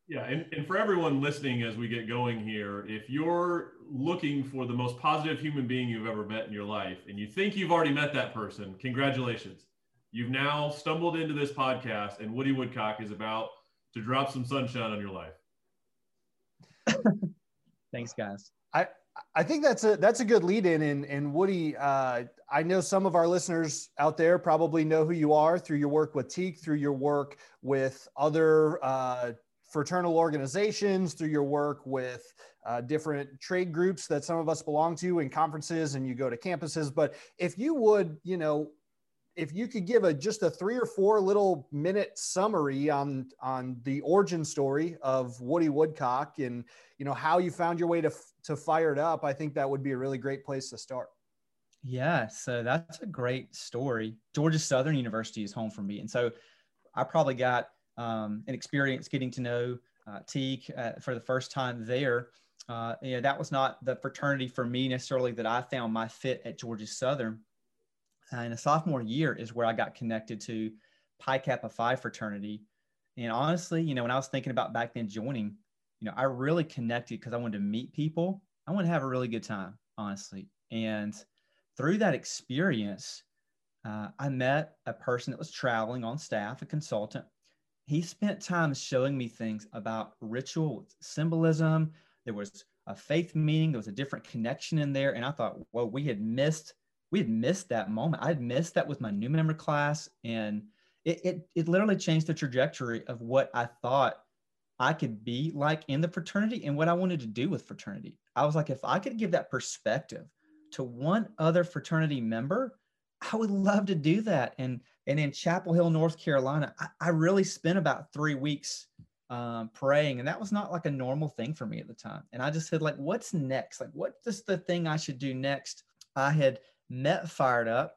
Speaker 3: Yeah, and, and for everyone listening as we get going here, if you're looking for the most positive human being you've ever met in your life and you think you've already met that person, congratulations. You've now stumbled into this podcast, and Woody Woodcock is about to drop some sunshine on your life.
Speaker 5: Thanks, guys.
Speaker 2: I, I think that's a that's a good lead in and and Woody uh, I know some of our listeners out there probably know who you are through your work with Teke, through your work with other uh, fraternal organizations, through your work with uh, different trade groups that some of us belong to in conferences and you go to campuses. But if you would, you know, if you could give a just a three or four little minute summary on on the origin story of Woody Woodcock and you know how you found your way to to Phired Up, I think that would be a really great place to start.
Speaker 5: Yeah, so that's a great story. Georgia Southern University is home for me, and so I probably got um, an experience getting to know uh, Teke uh, for the first time there. Uh, you know, that was not the fraternity for me necessarily that I found my fit at Georgia Southern. And a sophomore year is where I got connected to Pi Kappa Phi fraternity. And honestly, you know, when I was thinking about back then joining, you know, I really connected because I wanted to meet people. I wanted to have a really good time, honestly. And through that experience, uh, I met a person that was traveling on staff, a consultant, he spent time showing me things about ritual symbolism. There was a faith meaning. There was a different connection in there, and I thought, well, we had missed we had missed that moment. I had missed that with my new member class, and it it, it literally changed the trajectory of what I thought I could be like in the fraternity and what I wanted to do with fraternity. I was like, if I could give that perspective to one other fraternity member, I would love to do that. And and in Chapel Hill, North Carolina, I, I really spent about three weeks um, praying, and that was not like a normal thing for me at the time. And I just said, like, what's next? Like, what's the thing I should do next? I had met Phired Up.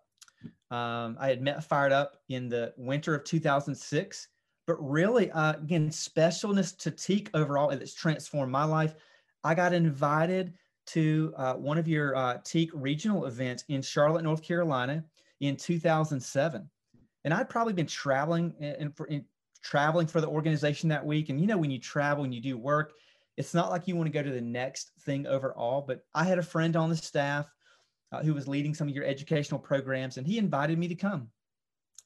Speaker 5: Um, I had met Phired Up in the winter of 2006, but really, uh, again, specialness to Teke overall, and it's transformed my life. I got invited to uh, one of your uh, Teke regional events in Charlotte, North Carolina in 2007 and I'd probably been traveling and traveling for the organization that week. And you know, when you travel and you do work, it's not like you want to go to the next thing overall. But I had a friend on the staff uh, who was leading some of your educational programs, and he invited me to come.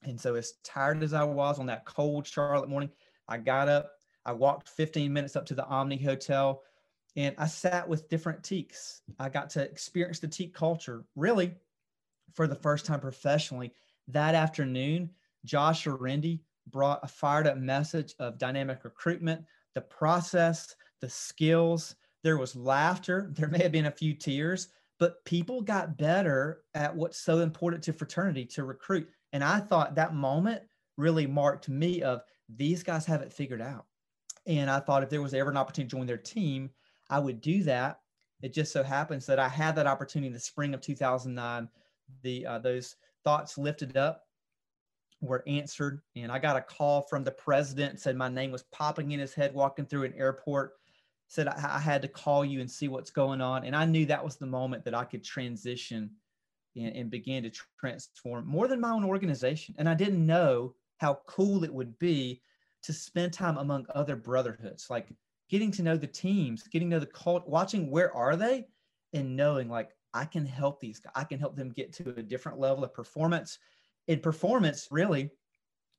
Speaker 5: And so, as tired as I was on that cold Charlotte morning, I got up. I walked 15 minutes up to the Omni Hotel, and I sat with different Tekes. I got to experience the Teke culture really for the first time professionally that afternoon, Josh Orendi brought a fired up message of dynamic recruitment, the process, the skills. There was laughter. There may have been a few tears, but people got better at what's so important to fraternity to recruit. And I thought that moment really marked me of these guys have it figured out. And I thought if there was ever an opportunity to join their team, I would do that. It just so happens that I had that opportunity in the spring of 2009. The uh, those thoughts lifted up were answered, and I got a call from the president. Said my name was popping in his head walking through an airport. Said I, I had to call you and see what's going on, and I knew that was the moment that I could transition and, and begin to transform more than my own organization. And I didn't know how cool it would be to spend time among other brotherhoods, like getting to know the teams, getting to know the cult, watching where are they, and knowing like I can help these guys. I can help them get to a different level of performance. In performance, really,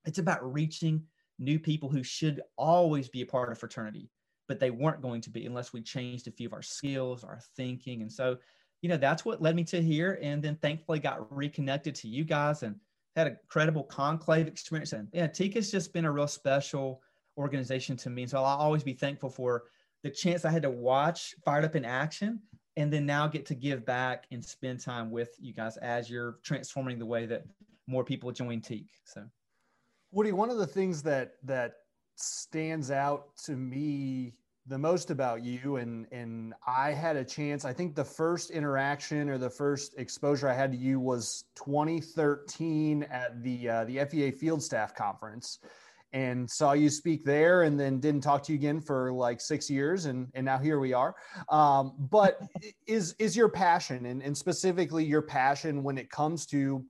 Speaker 5: it's about reaching new people who should always be a part of fraternity, but they weren't going to be unless we changed a few of our skills, our thinking. And so, you know, that's what led me to here. And then thankfully got reconnected to you guys and had a credible conclave experience. And yeah, TICA's just been a real special organization to me. So I'll always be thankful for the chance I had to watch Phired Up in Action and then now get to give back and spend time with you guys as you're transforming the way that more people join TIC. So,
Speaker 2: Woody, one of the things that that stands out to me the most about you and and I had a chance I think the first interaction or the first exposure I had to you was 2013 at the uh, the FEA field staff conference and saw you speak there and then didn't talk to you again for like six years and, and now here we are. Um, but is is your passion and, and specifically your passion when it comes to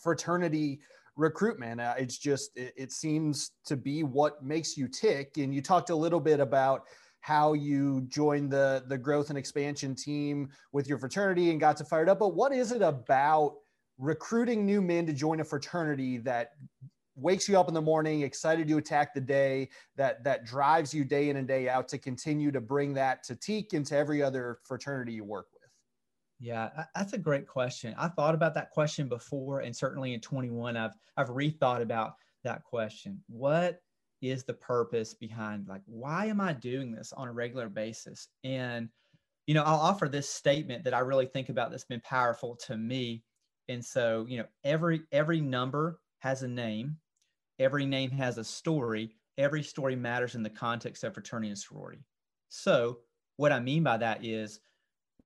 Speaker 2: fraternity recruitment uh, it's just it, it seems to be what makes you tick and you talked a little bit about how you joined the the growth and expansion team with your fraternity and got to Phired Up but what is it about recruiting new men to join a fraternity that wakes you up in the morning excited to attack the day that that drives you day in and day out to continue to bring that to TIC and to every other fraternity you work with?
Speaker 5: Yeah that's a great question. I thought about that question before and certainly in 21 i've i've rethought about that question. What is the purpose behind like why am i doing this on a regular basis? And you know i'll offer this statement that i really think about that's been powerful to me. And so you know every every number has a name Every name has a story. Every story matters in the context of fraternity and sorority. So, what I mean by that is,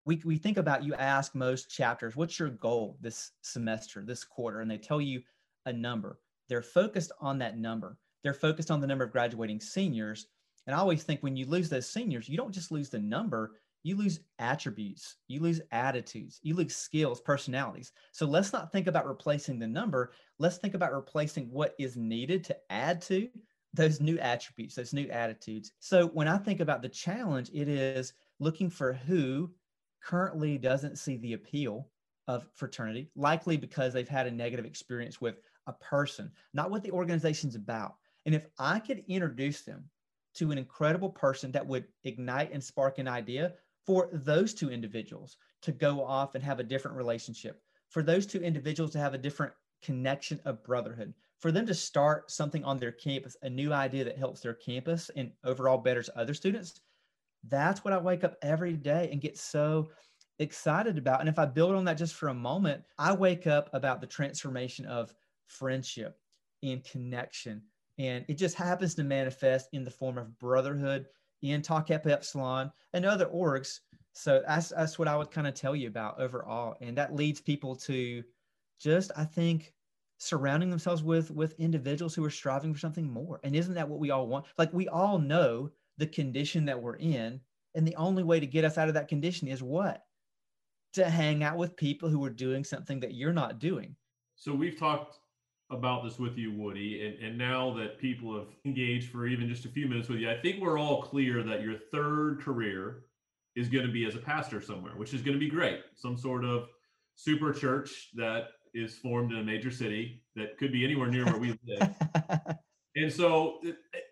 Speaker 5: we, we think about you ask most chapters, what's your goal this semester, this quarter? And they tell you a number. They're focused on that number. They're focused on the number of graduating seniors. And I always think when you lose those seniors, you don't just lose the number, you lose attributes, you lose attitudes, you lose skills, personalities. So let's not think about replacing the number. Let's think about replacing what is needed to add to those new attributes, those new attitudes. So when I think about the challenge, it is looking for who currently doesn't see the appeal of fraternity, likely because they've had a negative experience with a person, not what the organization's about. And if I could introduce them to an incredible person that would ignite and spark an idea, for those two individuals to go off and have a different relationship, for those two individuals to have a different connection of brotherhood, for them to start something on their campus, a new idea that helps their campus and overall betters other students. That's what I wake up every day and get so excited about. And if I build on that just for a moment, I wake up about the transformation of friendship and connection. And it just happens to manifest in the form of brotherhood in Kappa Epsilon, and other orgs. So that's that's what I would kind of tell you about overall, and that leads people to just I think surrounding themselves with with individuals who are striving for something more. And isn't that what we all want? Like we all know the condition that we're in, and the only way to get us out of that condition is what? To hang out with people who are doing something that you're not doing.
Speaker 3: So we've talked about this with you, Woody, and, and now that people have engaged for even just a few minutes with you, I think we're all clear that your third career is going to be as a pastor somewhere, which is going to be great. Some sort of super church that is formed in a major city that could be anywhere near where we live. and so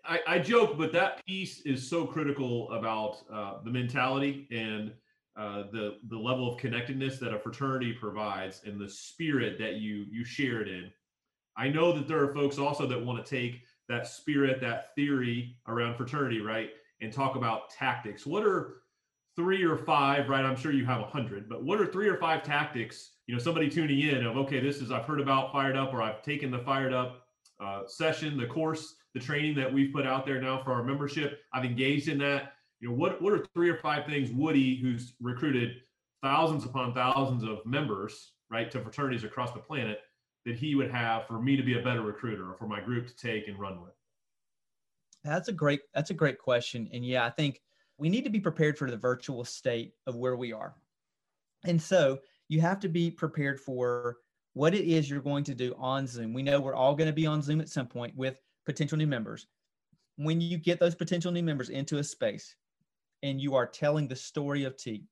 Speaker 3: I, I, joke, but that piece is so critical about uh, the mentality and uh, the the level of connectedness that a fraternity provides and the spirit that you you share it in I know that there are folks also that want to take that spirit, that theory around fraternity, right, and talk about tactics. What are three or five, right? I'm sure you have a hundred, but what are three or five tactics? You know, somebody tuning in of okay, this is I've heard about Phired Up, or I've taken the Phired Up uh, session, the course, the training that we've put out there now for our membership. I've engaged in that. You know, what what are three or five things Woody, who's recruited thousands upon thousands of members, right, to fraternities across the planet, that he would have for me to be a better recruiter or for my group to take and run with?
Speaker 5: That's a great that's a great question. And yeah, I think we need to be prepared for the virtual state of where we are. And so you have to be prepared for what it is you're going to do on Zoom. We know we're all going to be on Zoom at some point with potential new members. When you get those potential new members into a space and you are telling the story of T,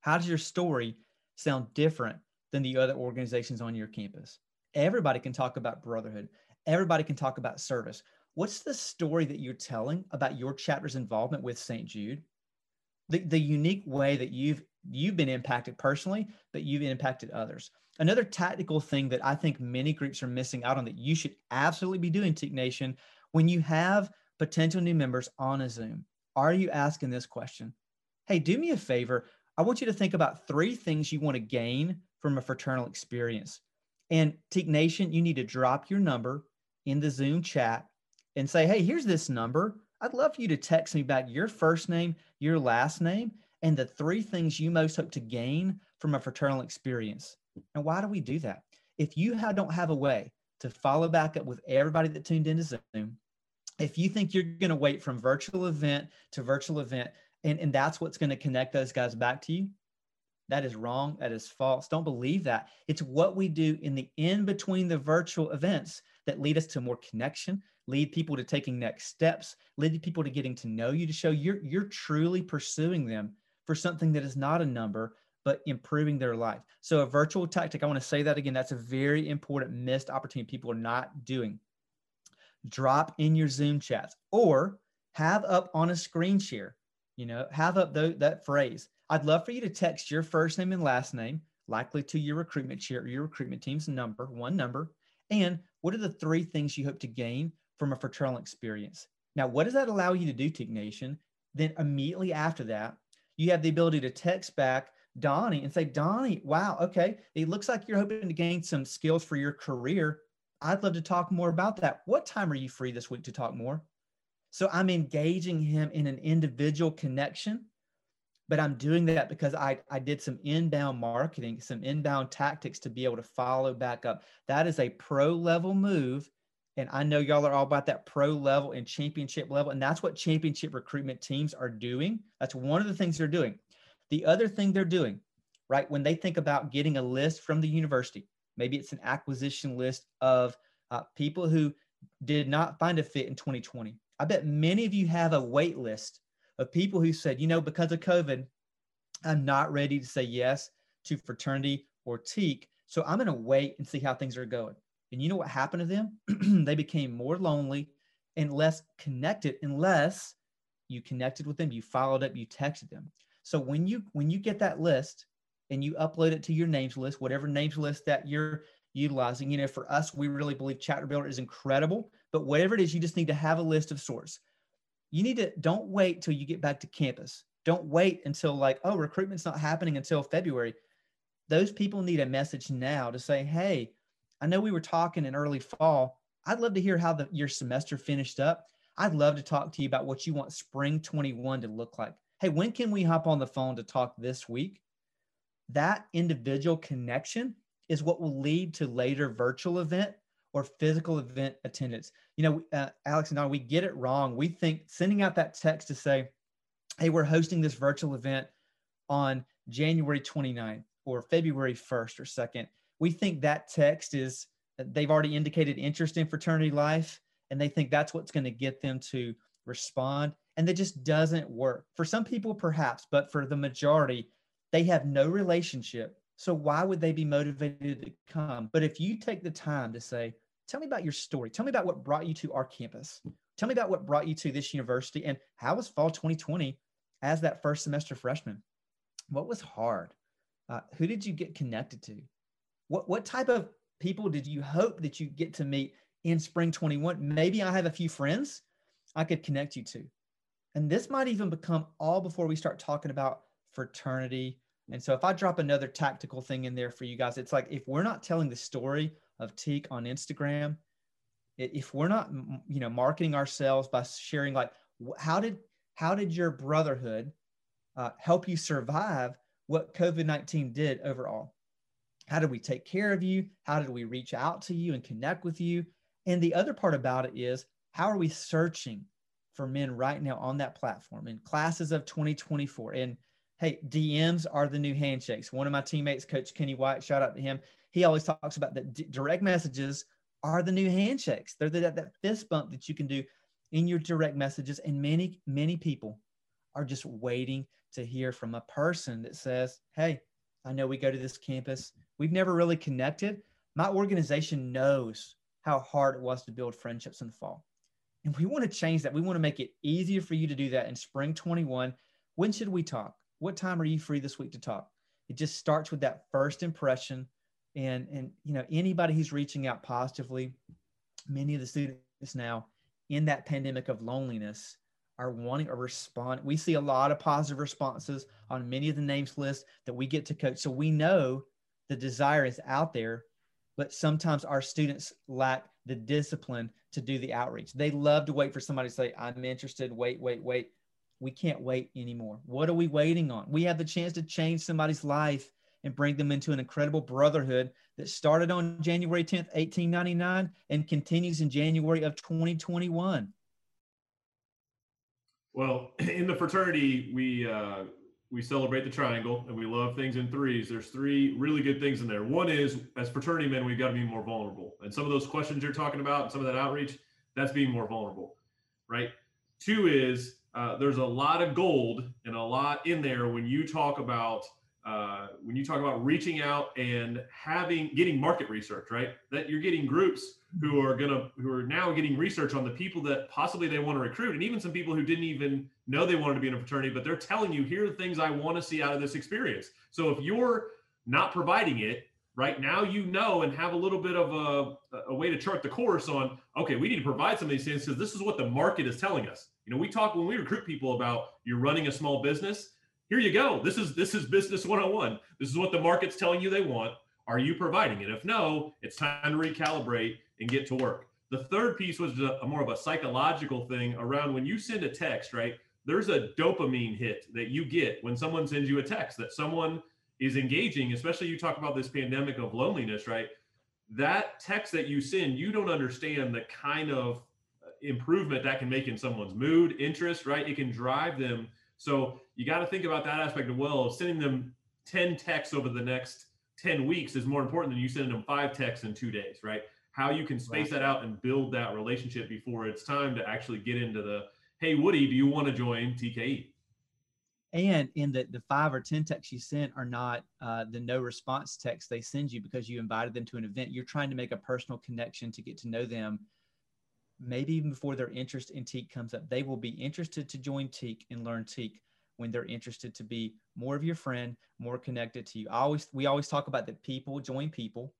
Speaker 5: how does your story sound different than the other organizations on your campus? Everybody can talk about brotherhood. Everybody can talk about service. What's the story that you're telling about your chapter's involvement with St. Jude? The, the unique way that you've you've been impacted personally, but you've impacted others. Another tactical thing that I think many groups are missing out on that you should absolutely be doing, Teke Nation, when you have potential new members on a Zoom, are you asking this question? Hey, do me a favor. I want you to think about three things you want to gain from a fraternal experience. And Teke Nation, you need to drop your number in the Zoom chat and say, hey, here's this number. I'd love for you to text me back your first name, your last name, and the three things you most hope to gain from a fraternal experience. And why do we do that? If you don't have a way to follow back up with everybody that tuned into Zoom, if you think you're going to wait from virtual event to virtual event, and, and that's what's going to connect those guys back to you, that is wrong. That is false. Don't believe that. It's what we do in the in between the virtual events that lead us to more connection, lead people to taking next steps, lead people to getting to know you to show you're you're truly pursuing them for something that is not a number, but improving their life. So a virtual tactic, I want to say that again, that's a very important missed opportunity people are not doing. Drop in your Zoom chats or have up on a screen share, you know, have up that phrase. I'd love for you to text your first name and last name, likely to your recruitment chair, your recruitment team's number, one number, and what are the three things you hope to gain from a fraternal experience? Now, what does that allow you to do, Teke Nation? Then immediately after that, you have the ability to text back Donnie and say, Donnie, wow, okay, it looks like you're hoping to gain some skills for your career. I'd love to talk more about that. What time are you free this week to talk more? So I'm engaging him in an individual connection, but I'm doing that because I, I did some inbound marketing, some inbound tactics to be able to follow back up. That is a pro level move. And I know y'all are all about that pro level and championship level. And that's what championship recruitment teams are doing. That's one of the things they're doing. The other thing they're doing, right, when they think about getting a list from the university, maybe it's an acquisition list of uh, people who did not find a fit in 2020. I bet many of you have a wait list of people who said, you know, because of COVID, I'm not ready to say yes to fraternity or teke. So I'm going to wait and see how things are going. And you know what happened to them? they became more lonely and less connected unless you connected with them, you followed up, you texted them. So when you when you get that list and you upload it to your names list, whatever names list that you're utilizing, you know, for us, we really believe Chapter Builder is incredible. But whatever it is, you just need to have a list of sorts. You need to don't wait till you get back to campus. Don't wait until like, oh, recruitment's not happening until February. Those people need a message now to say, hey, I know we were talking in early fall. I'd love to hear how the, your semester finished up. I'd love to talk to you about what you want spring 21 to look like hey, when can we hop on the phone to talk this week? That individual connection is what will lead to later virtual event or physical event attendance. You know, uh, Alex and I, we get it wrong. We think sending out that text to say, hey, we're hosting this virtual event on January 29th or February 1st or 2nd. We think that text is, they've already indicated interest in fraternity life, and they think that's what's going to get them to respond and that just doesn't work. For some people, perhaps, but for the majority, they have no relationship. So why would they be motivated to come? But if you take the time to say, tell me about your story, tell me about what brought you to our campus, tell me about what brought you to this university, and how was fall 2020 as that first semester freshman? What was hard? Uh, who did you get connected to? What what type of people did you hope that you get to meet in spring 21? Maybe I have a few friends I could connect you to And this might even become all before we start talking about fraternity. And so if I drop another tactical thing in there for you guys, it's like if we're not telling the story of Teke on Instagram, if we're not you know marketing ourselves by sharing like how did how did your brotherhood uh, help you survive what covid-19 did overall? How did we take care of you? How did we reach out to you and connect with you? And the other part about it is how are we searching for men right now on that platform in classes of 2024 and hey dms are the new handshakes one of my teammates coach kenny white shout out to him he always talks about that d- direct messages are the new handshakes. They're the, that, that fist bump that you can do in your direct messages. And many, many people are just waiting to hear from a person that says, Hey, I know we go to this campus. We've never really connected. My organization knows how hard it was to build friendships in the fall. And we want to change that. We want to make it easier for you to do that in spring 21. When should we talk? What time are you free this week to talk? It just starts with that first impression. And and you know anybody who's reaching out positively many of the students now in that pandemic of loneliness are wanting a response we see a lot of positive responses on many of the names lists that we get to coach. So we know the desire is out there but sometimes our students lack the discipline to do the outreach. They love to wait for somebody to say i'm interested. Wait wait wait we can't wait anymore what are we waiting on we have the chance to change somebody's life and bring them into an incredible brotherhood that started on January 10th, 1899 and continues in January of 2021.
Speaker 3: Well, in the fraternity, we uh, we celebrate the triangle and we love things in threes. There's three really good things in there. One is as fraternity men, we've got to be more vulnerable. And some of those questions you're talking about, and some of that outreach, that's being more vulnerable, right? Two is uh, there's a lot of gold and a lot in there when you talk about uh, when you talk about reaching out and having getting market research right? That you're getting groups who are gonna who are now getting research on the people that possibly they want to recruit and even some people who didn't even know they wanted to be in a fraternity but they're telling you here are the things i want to see out of this experience. So if you're not providing it right now you know and have a little bit of a, a way to chart the course on okay we need to provide some of these things because this is what the market is telling us you know we talk when we recruit people about you're running a small business here you go. This is this is business 101. This is what the market's telling you they want. Are you providing it? If no, it's time to recalibrate and get to work. The third piece was a, more of a psychological thing around when you send a text, right? There's a dopamine hit that you get when someone sends you a text that someone is engaging, especially you talk about this pandemic of loneliness, right? That text that you send, you don't understand the kind of improvement that can make in someone's mood, interest, right? It can drive them so you got to think about that aspect as well. Sending them 10 texts over the next 10 weeks is more important than you sending them five texts in two days, right? How you can space right. that out and build that relationship before it's time to actually get into the, hey, Woody, do you want to join TKE?
Speaker 5: And in the, the five or 10 texts you sent are not uh, the no response text they send you because you invited them to an event. You're trying to make a personal connection to get to know them maybe even before their interest in Teke comes up, they will be interested to join Teke and learn Teke when they're interested to be more of your friend, more connected to you. I always we always talk about that people join people,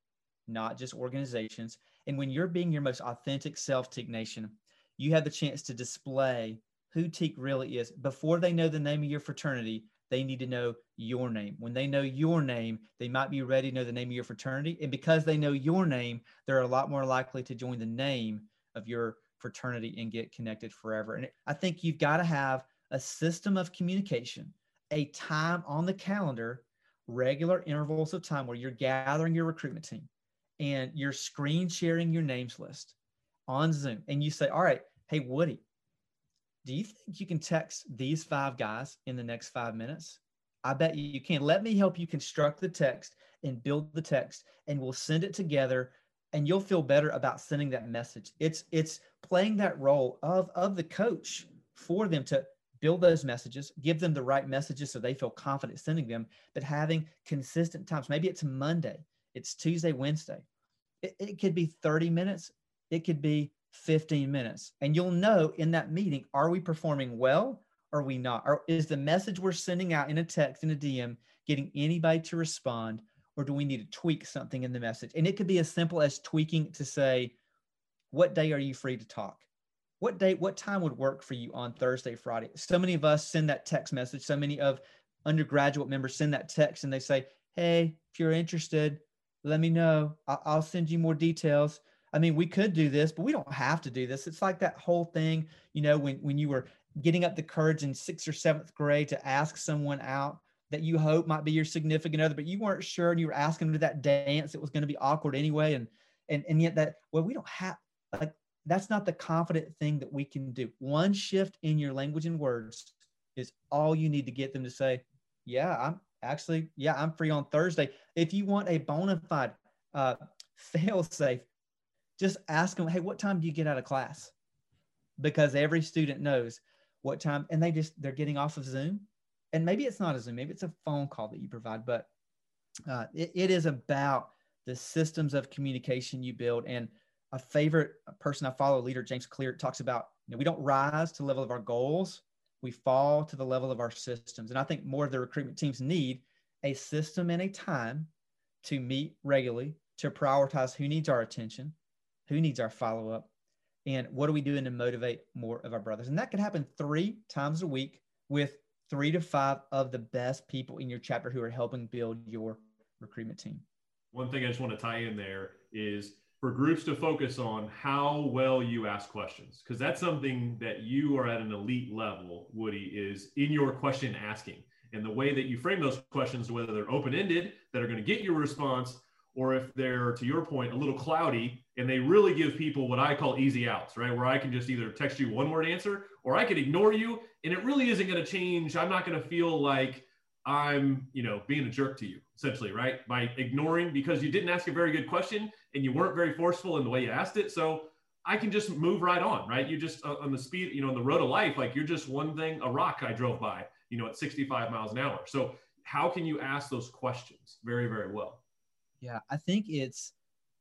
Speaker 5: not just organizations. And when you're being your most authentic self, Teke Nation, you have the chance to display who Teke really is. Before they know the name of your fraternity, they need to know your name. When they know your name, they might be ready to know the name of your fraternity. And because they know your name, they're a lot more likely to join the name of your fraternity and get connected forever. And I think you've got to have a system of communication, a time on the calendar, regular intervals of time where you're gathering your recruitment team and you're screen sharing your names list on Zoom. And you say, All right, hey, Woody, do you think you can text these five guys in the next five minutes? I bet you can. Let me help you construct the text and build the text, and we'll send it together and you'll feel better about sending that message. It's it's playing that role of of the coach for them to build those messages, give them the right messages so they feel confident sending them, but having consistent times. Maybe it's Monday, it's Tuesday, Wednesday. It, it could be 30 minutes, it could be 15 minutes. And you'll know in that meeting, are we performing well? Or are we not? Or is the message we're sending out in a text, in a DM, getting anybody to respond? Or do we need to tweak something in the message? And it could be as simple as tweaking to say, what day are you free to talk? what day, what time would work for you on Thursday, Friday? So many of us send that text message. So many of undergraduate members send that text and they say, Hey, if you're interested, let me know. I'll send you more details. I mean, we could do this, but we don't have to do this. It's like that whole thing, you know, when, when you were getting up the courage in sixth or seventh grade to ask someone out that you hope might be your significant other, but you weren't sure and you were asking them to that dance. It was going to be awkward anyway. And, and, and yet that, well, we don't have like, that's not the confident thing that we can do. One shift in your language and words is all you need to get them to say, yeah, I'm actually, yeah, I'm free on Thursday. If you want a bona fide uh, fail safe, just ask them, hey, what time do you get out of class? Because every student knows what time, and they just, they're getting off of Zoom. And maybe it's not a Zoom, maybe it's a phone call that you provide, but uh, it, it is about the systems of communication you build. And a favorite person I follow, leader James Clear, talks about you know, we don't rise to the level of our goals, we fall to the level of our systems. And I think more of the recruitment teams need a system and a time to meet regularly, to prioritize who needs our attention, who needs our follow up, and what are we doing to motivate more of our brothers. And that can happen three times a week with three to five of the best people in your chapter who are helping build your recruitment team.
Speaker 3: One thing I just want to tie in there is for groups to focus on how well you ask questions because that's something that you are at an elite level woody is in your question asking and the way that you frame those questions whether they're open-ended that are going to get your response or if they're to your point a little cloudy and they really give people what i call easy outs right where i can just either text you one word answer or i can ignore you and it really isn't going to change i'm not going to feel like i'm you know being a jerk to you essentially right by ignoring because you didn't ask a very good question and you weren't very forceful in the way you asked it. So I can just move right on, right? You just uh, on the speed, you know, on the road of life, like you're just one thing, a rock I drove by, you know, at 65 miles an hour. So how can you ask those questions very, very well?
Speaker 5: Yeah, I think it's,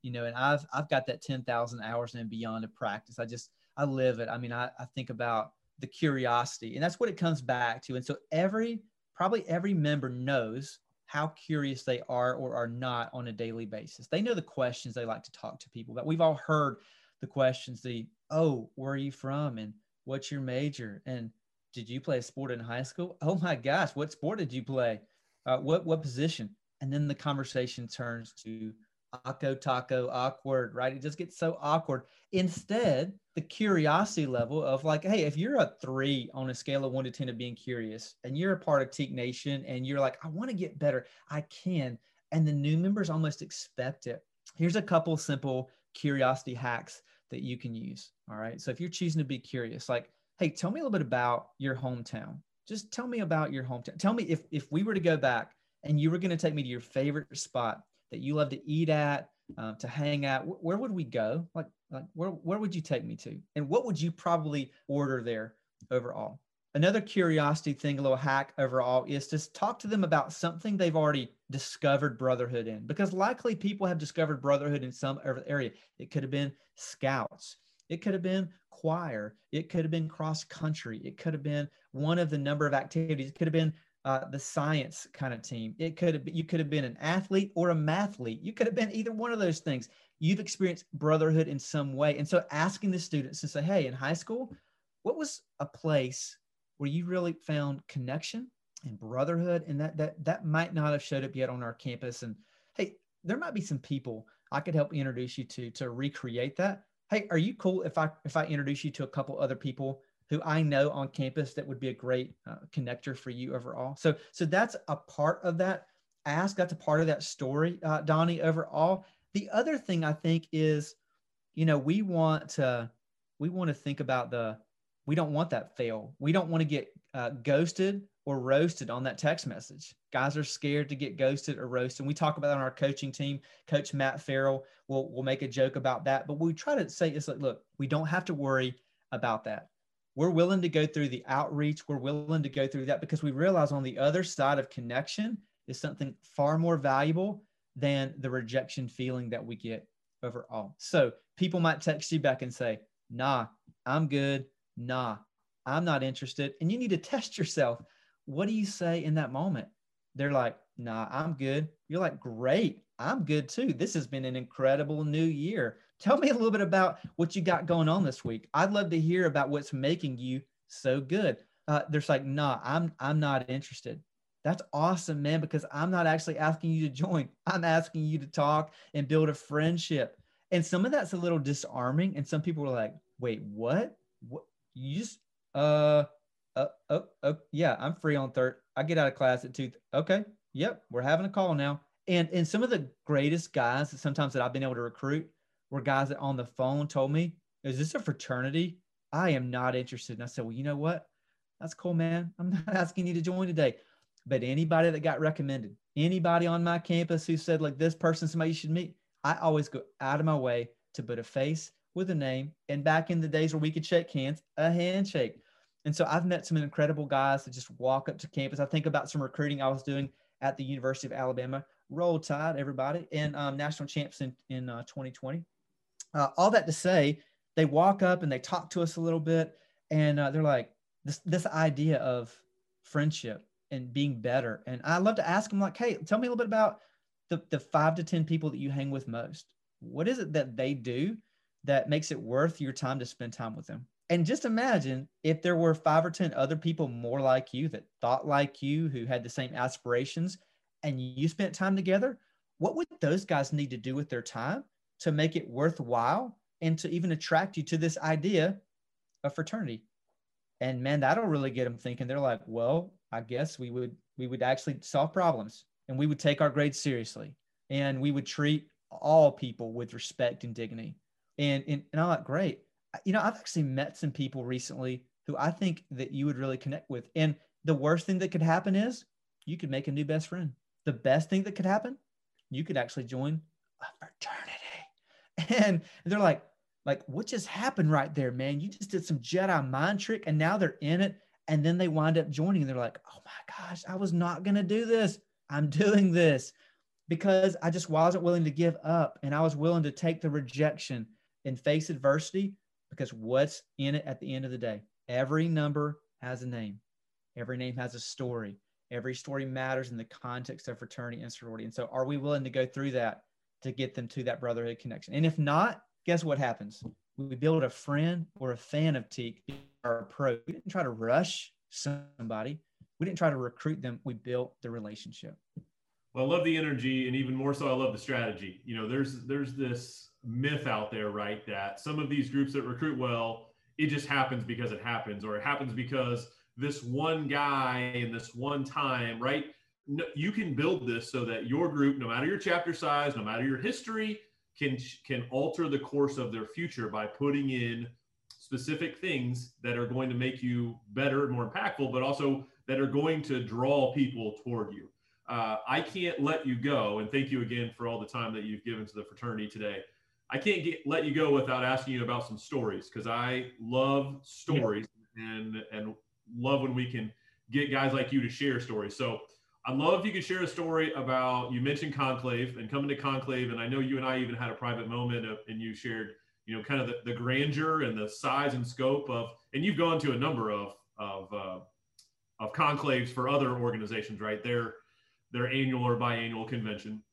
Speaker 5: you know, and I've I've got that 10,000 hours and beyond of practice. I just I live it. I mean, I, I think about the curiosity, and that's what it comes back to. And so every probably every member knows how curious they are or are not on a daily basis. They know the questions they like to talk to people about. We've all heard the questions, the, oh, where are you from? And what's your major? And did you play a sport in high school? Oh my gosh, what sport did you play? Uh, what, what position? And then the conversation turns to Akko taco awkward, right? It just gets so awkward. Instead, the curiosity level of like, hey, if you're a three on a scale of one to 10 of being curious and you're a part of Teke Nation and you're like, I want to get better, I can. And the new members almost expect it. Here's a couple simple curiosity hacks that you can use. All right. So if you're choosing to be curious, like, hey, tell me a little bit about your hometown. Just tell me about your hometown. Tell me if if we were to go back and you were going to take me to your favorite spot that you love to eat at, um, to hang out, where would we go? Like, like where, where would you take me to? And what would you probably order there overall? Another curiosity thing, a little hack overall, is to talk to them about something they've already discovered brotherhood in, because likely people have discovered brotherhood in some area. It could have been scouts, it could have been choir, it could have been cross country, it could have been one of the number of activities, it could have been uh, the science kind of team. It could have been, you could have been an athlete or a mathlete. You could have been either one of those things. You've experienced brotherhood in some way. And so asking the students to say, hey, in high school, what was a place where you really found connection and brotherhood? And that that that might not have showed up yet on our campus. And hey, there might be some people I could help introduce you to to recreate that. Hey, are you cool if I if I introduce you to a couple other people who I know on campus that would be a great uh, connector for you overall. So, so that's a part of that ask. That's a part of that story, uh, Donnie. Overall, the other thing I think is, you know, we want to we want to think about the we don't want that fail. We don't want to get uh, ghosted or roasted on that text message. Guys are scared to get ghosted or roasted. And we talk about that on our coaching team. Coach Matt Farrell will will make a joke about that, but we try to say it's like, look, we don't have to worry about that we're willing to go through the outreach. We're willing to go through that because we realize on the other side of connection is something far more valuable than the rejection feeling that we get overall. So people might text you back and say, nah, I'm good. Nah, I'm not interested. And you need to test yourself. What do you say in that moment? They're like, nah, I'm good. You're like, great. I'm good too. This has been an incredible new year. Tell me a little bit about what you got going on this week. I'd love to hear about what's making you so good. Uh, there's like, nah, I'm I'm not interested. That's awesome, man, because I'm not actually asking you to join. I'm asking you to talk and build a friendship. And some of that's a little disarming. And some people are like, wait, what? What you just uh uh, oh, oh, yeah, I'm free on third. I get out of class at two. Okay. Yep. We're having a call now. And, and some of the greatest guys that sometimes that I've been able to recruit were guys that on the phone told me, is this a fraternity? I am not interested. And I said, well, you know what? That's cool, man. I'm not asking you to join today. But anybody that got recommended, anybody on my campus who said, like, this person, somebody you should meet, I always go out of my way to put a face with a name. And back in the days where we could shake hands, a handshake. And so I've met some incredible guys that just walk up to campus. I think about some recruiting I was doing at the University of Alabama. Roll Tide, everybody, and um, national champs in, in uh, 2020. Uh, all that to say, they walk up and they talk to us a little bit, and uh, they're like, this, this idea of friendship and being better. And I love to ask them, like, hey, tell me a little bit about the, the five to 10 people that you hang with most. What is it that they do that makes it worth your time to spend time with them? And just imagine if there were five or 10 other people more like you that thought like you, who had the same aspirations, and you spent time together. What would those guys need to do with their time to make it worthwhile and to even attract you to this idea of fraternity? And man, that'll really get them thinking. They're like, well, I guess we would we would actually solve problems and we would take our grades seriously and we would treat all people with respect and dignity. And and, and I'm like, great you know, I've actually met some people recently who I think that you would really connect with. And the worst thing that could happen is you could make a new best friend. The best thing that could happen, you could actually join a fraternity. And they're like, like, what just happened right there, man? You just did some Jedi mind trick and now they're in it. And then they wind up joining and they're like, oh my gosh, I was not going to do this. I'm doing this because I just wasn't willing to give up and I was willing to take the rejection and face adversity because what's in it at the end of the day? Every number has a name, every name has a story. Every story matters in the context of fraternity and sorority. And so, are we willing to go through that to get them to that brotherhood connection? And if not, guess what happens? We build a friend or a fan of Teke. Our approach. We didn't try to rush somebody. We didn't try to recruit them. We built the relationship.
Speaker 3: Well, I love the energy, and even more so, I love the strategy. You know, there's there's this myth out there, right? That some of these groups that recruit well, it just happens because it happens, or it happens because this one guy in this one time, right? No, you can build this so that your group, no matter your chapter size, no matter your history, can can alter the course of their future by putting in specific things that are going to make you better more impactful, but also that are going to draw people toward you. Uh, I can't let you go, and thank you again for all the time that you've given to the fraternity today. I can't get, let you go without asking you about some stories because I love stories and and love when we can get guys like you to share stories. So I'd love if you could share a story about you mentioned conclave and coming to conclave, and I know you and I even had a private moment of, and you shared you know kind of the, the grandeur and the size and scope of, and you've gone to a number of of uh, of conclaves for other organizations, right? Their their annual or biannual convention.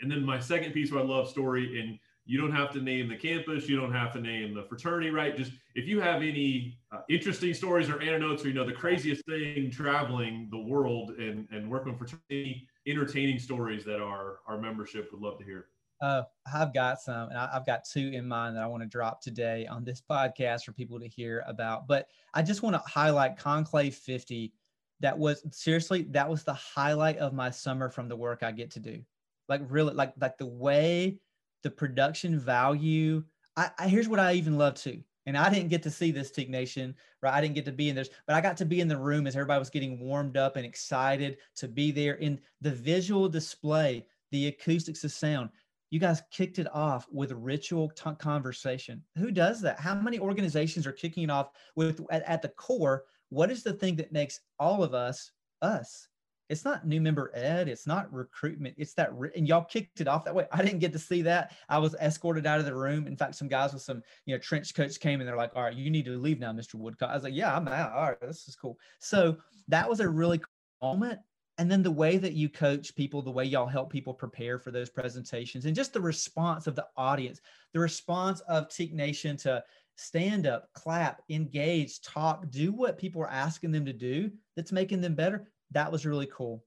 Speaker 3: And then my second piece of I love story and you don't have to name the campus. You don't have to name the fraternity, right? Just if you have any uh, interesting stories or anecdotes or, you know, the craziest thing traveling the world and, and working with fraternity, entertaining stories that our, our membership would love to hear.
Speaker 5: Uh, I've got some, and I've got two in mind that I want to drop today on this podcast for people to hear about. But I just want to highlight Conclave 50. That was seriously, that was the highlight of my summer from the work I get to do. Like really, like like the way the production value. I, I here's what I even love too. And I didn't get to see this Teke Nation, right? I didn't get to be in this, but I got to be in the room as everybody was getting warmed up and excited to be there in the visual display, the acoustics of sound. You guys kicked it off with ritual t- conversation. Who does that? How many organizations are kicking it off with at, at the core? What is the thing that makes all of us us? It's not new member ed it's not recruitment it's that re- and y'all kicked it off that way. I didn't get to see that. I was escorted out of the room. In fact some guys with some you know trench coats came and they're like all right you need to leave now mr woodcock. I was like yeah i'm out. All right this is cool. So that was a really cool moment. And then the way that you coach people, the way y'all help people prepare for those presentations, and just the response of the audience, the response of Teke Nation to stand up, clap, engage, talk, do what people are asking them to do that's making them better. That was really cool.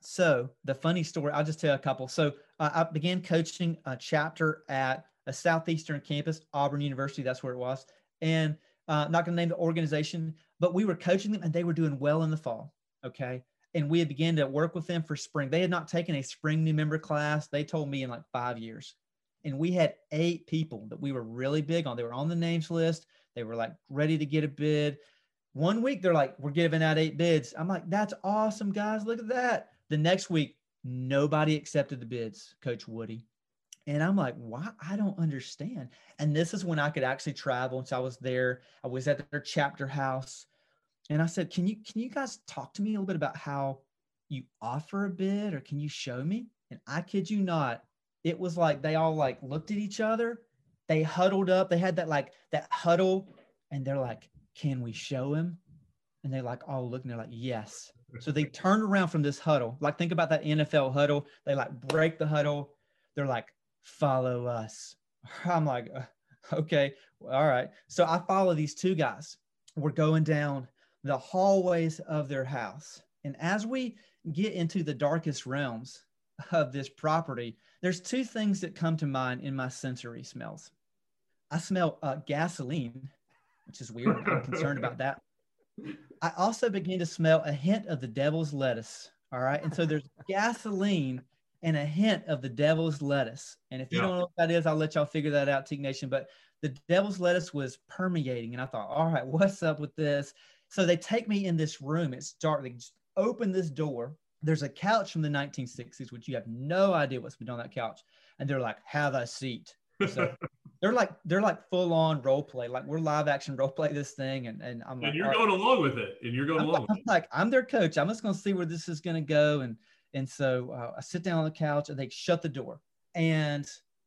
Speaker 5: So, the funny story, I'll just tell a couple. So, uh, I began coaching a chapter at a Southeastern campus, Auburn University, that's where it was. And uh, not going to name the organization, but we were coaching them and they were doing well in the fall. Okay and we had began to work with them for spring. They had not taken a spring new member class. They told me in like five years. And we had eight people that we were really big on. They were on the names list. They were like ready to get a bid. One week they're like, we're giving out eight bids. I'm like, that's awesome, guys. Look at that. The next week, nobody accepted the bids, Coach Woody. And I'm like, why? I don't understand. And this is when I could actually travel. And so I was there. I was at their chapter house and I said, "Can you can you guys talk to me a little bit about how you offer a bid, or can you show me?" And I kid you not, it was like they all like looked at each other, they huddled up, they had that like that huddle, and they're like, "Can we show him?" And they're like all looking, they're like, "Yes." So they turn around from this huddle, like think about that NFL huddle. They like break the huddle. They're like, "Follow us." I'm like, uh, "Okay, all right." So I follow these two guys. We're going down the hallways of their house. And as we get into the darkest realms of this property, there's two things that come to mind in my sensory smells. I smell uh, gasoline, which is weird. I'm concerned about that. I also begin to smell a hint of the devil's lettuce. All right. And so there's gasoline and a hint of the devil's lettuce. And if you yeah. don't know what that is, I'll let y'all figure that out, Teke Nation. But the devil's lettuce was permeating. And I thought, all right, what's up with this? So they take me in this room. It's dark. They just open this door. There's a couch from the 1960s, which you have no idea what's been on that couch. And they're like, have a seat. So they're like they're like full on role play. Like we're live action role play this thing. And, and I'm
Speaker 3: and
Speaker 5: like,
Speaker 3: you're going right. along with it. And you're going
Speaker 5: I'm
Speaker 3: along.
Speaker 5: I'm like, I'm their coach. I'm just gonna see where this is gonna go. And and so uh, I sit down on the couch and they shut the door. And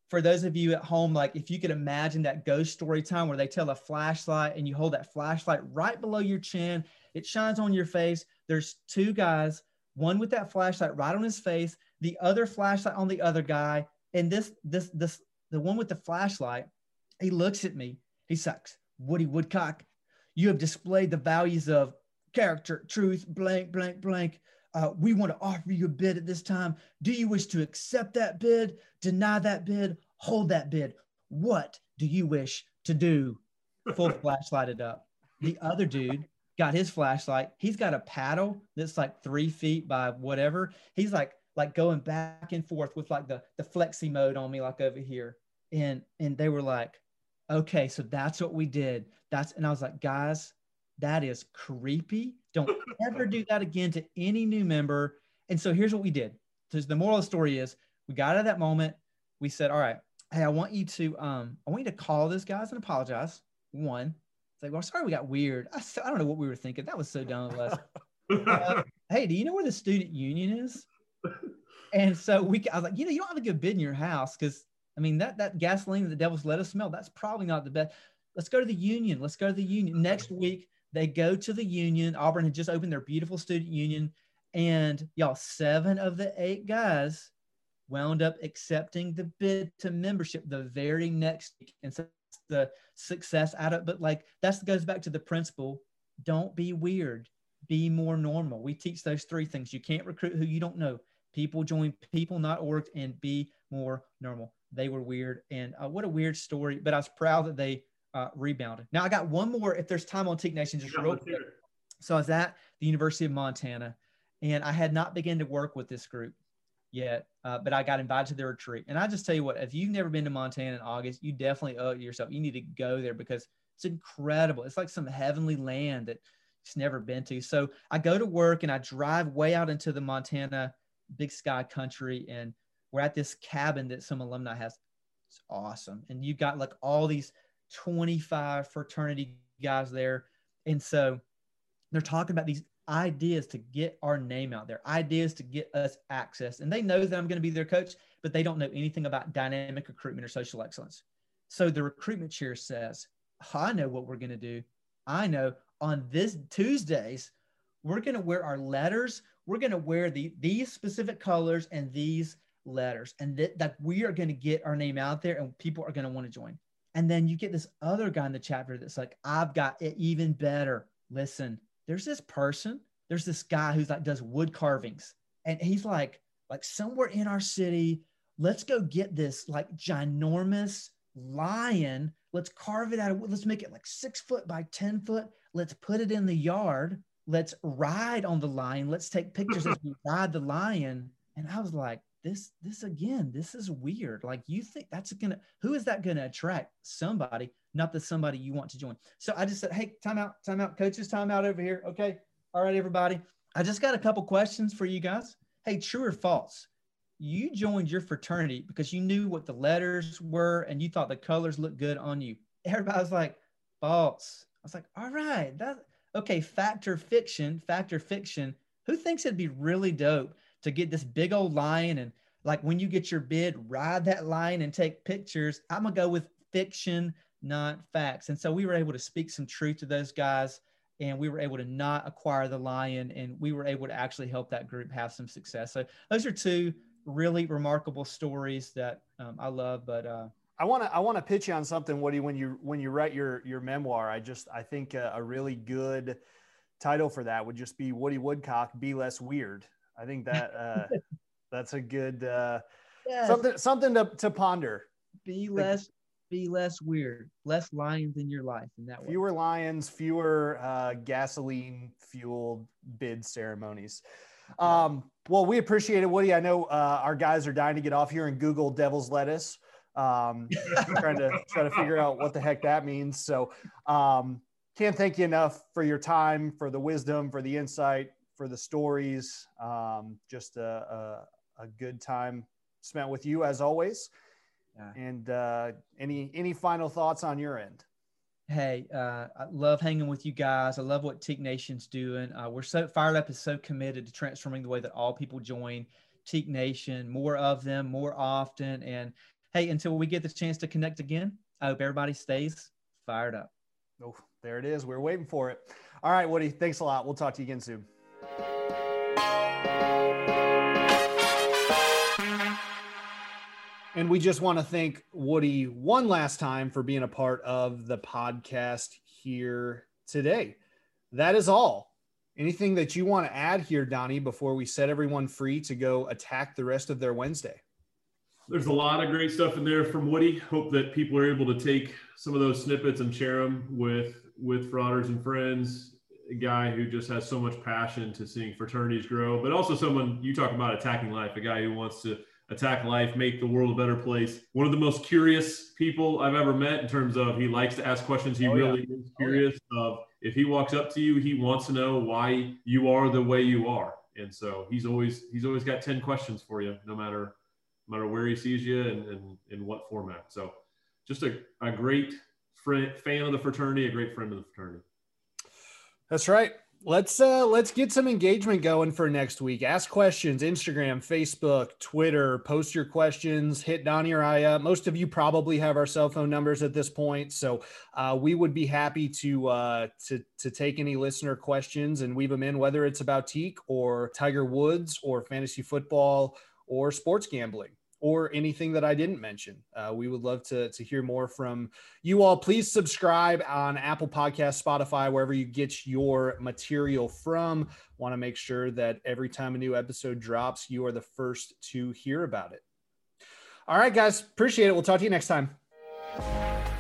Speaker 5: for those of you at home, like if you could imagine that ghost story time where they tell a flashlight and you hold that flashlight right below your chin, it shines on your face. There's two guys, one with that flashlight right on his face, the other flashlight on the other guy. And this, this, this, the one with the flashlight, he looks at me. He sucks. Woody Woodcock, you have displayed the values of character, truth, blank, blank, blank. Uh, we want to offer you a bid at this time. Do you wish to accept that bid, deny that bid, hold that bid? What do you wish to do? Full flashlighted up. The other dude got his flashlight. He's got a paddle that's like three feet by whatever. He's like like going back and forth with like the the flexi mode on me, like over here. And and they were like, okay, so that's what we did. That's and I was like, guys, that is creepy. Don't ever do that again to any new member. And so here's what we did. So the moral of the story is we got out of that moment. We said, all right, hey, I want you to um, I want you to call those guys and apologize. One. It's like, well, sorry we got weird. I, I don't know what we were thinking. That was so dumb of us. uh, hey, do you know where the student union is? And so we, I was like, you know, you don't have a good bid in your house because I mean that that gasoline that the devil's lettuce smell. That's probably not the best. Let's go to the union. Let's go to the union next week. They go to the union. Auburn had just opened their beautiful student union. And y'all, seven of the eight guys wound up accepting the bid to membership the very next week. And so the success out of but like that goes back to the principle don't be weird be more normal we teach those three things you can't recruit who you don't know people join people not org and be more normal they were weird and uh, what a weird story but i was proud that they uh, rebounded. Now I got one more. If there's time on Teke Nation, just yeah, real quick. So I was at the University of Montana, and I had not begun to work with this group yet, uh, but I got invited to their retreat. And I just tell you what, if you've never been to Montana in August, you definitely owe it yourself. You need to go there because it's incredible. It's like some heavenly land that it's never been to. So I go to work and I drive way out into the Montana big sky country, and we're at this cabin that some alumni has. It's awesome, and you got like all these 25 fraternity guys there. And so they're talking about these ideas to get our name out there, ideas to get us access. And they know that I'm going to be their coach, but they don't know anything about dynamic recruitment or social excellence. So the recruitment chair says, I know what we're going to do. I know on this Tuesdays, we're going to wear our letters we're going to wear the these specific colors and these letters and that, that we are going to get our name out there and people are going to want to join. And then you get this other guy in the chapter that's like i've got it even better. Listen there's this person there's this guy who's like does wood carvings and he's like like somewhere in our city let's go get this like ginormous lion. Let's carve it out of let's make it like six foot by ten foot. Let's put it in the yard let's ride on the lion. Let's take pictures as we ride the lion. And i was like this this again this is weird. Like you think that's gonna who is that gonna attract somebody not the somebody you want to join? So i just said hey time out time out coaches time out over here. Okay all right everybody. I just got a couple questions for you guys. Hey true or false? You joined your fraternity because you knew what the letters were and you thought the colors looked good on you. Everybody was like false. I was like all right that okay fact or fiction fact or fiction who thinks it'd be really dope to get this big old lion and like when you get your bid, ride that lion and take pictures. I'm gonna go with fiction, not facts. And so we were able to speak some truth to those guys and we were able to not acquire the lion and we were able to actually help that group have some success. So those are two really remarkable stories that um, I love. But uh,
Speaker 2: I want to I want to pitch you on something, Woody. When you when you write your your memoir, I just I think a, a really good title for that would just be Woody Woodcock, Be Less Weird. I think that uh, that's a good uh, yes. something something to, to ponder.
Speaker 5: Be less be less weird, less lions in your life in that
Speaker 2: way. Fewer lions, fewer uh, gasoline fueled bid ceremonies. Um, well, we appreciate it, Woody. I know uh, our guys are dying to get off here and Google devil's lettuce. Um, trying to try to figure out what the heck that means. So, um, can't thank you enough for your time, for the wisdom, for the insight for the stories. Um, just a, a, a, good time spent with you as always. Yeah. And uh, any any final thoughts on your end?
Speaker 5: Hey, uh, I love hanging with you guys. I love what Teke Nation's doing. Uh, we're so Phired Up is so committed to transforming the way that all people join Teke Nation. More of them, more often. And hey, until we get the chance to connect again, I hope everybody stays fired up.
Speaker 2: Oh, there it is. We're waiting for it. All right, Woody. Thanks a lot. We'll talk to you again soon. And we just want to thank Woody one last time for being a part of the podcast here today. That is all. Anything that you want to add here, Donnie, before we set everyone free to go attack the rest of their Wednesday?
Speaker 3: There's a lot of great stuff in there from Woody. Hope that people are able to take some of those snippets and share them with with fraters and friends a guy who just has so much passion to seeing fraternities grow, but also someone you talk about attacking life, a guy who wants to attack life, make the world a better place. One of the most curious people I've ever met in terms of he likes to ask questions. He oh, really yeah. is curious oh, yeah. of if he walks up to you, he wants to know why you are the way you are. And so he's always he's always got 10 questions for you, no matter no matter where he sees you and, and in what format. So just a, a great friend, fan of the fraternity, a great friend of the fraternity.
Speaker 2: That's right. Let's uh let's get some engagement going for next week. Ask questions, Instagram, Facebook, Twitter, post your questions, hit Donnie or I up. Most of you probably have our cell phone numbers at this point. So uh, we would be happy to uh to to take any listener questions and weave them in, whether it's about Teke or Tiger Woods or fantasy football or sports gambling or anything that I didn't mention. Uh, we would love to, to hear more from you all. Please subscribe on Apple Podcast, Spotify, wherever you get your material from. Want to make sure that every time a new episode drops, you are the first to hear about it. All right, guys. Appreciate it. We'll talk to you next time.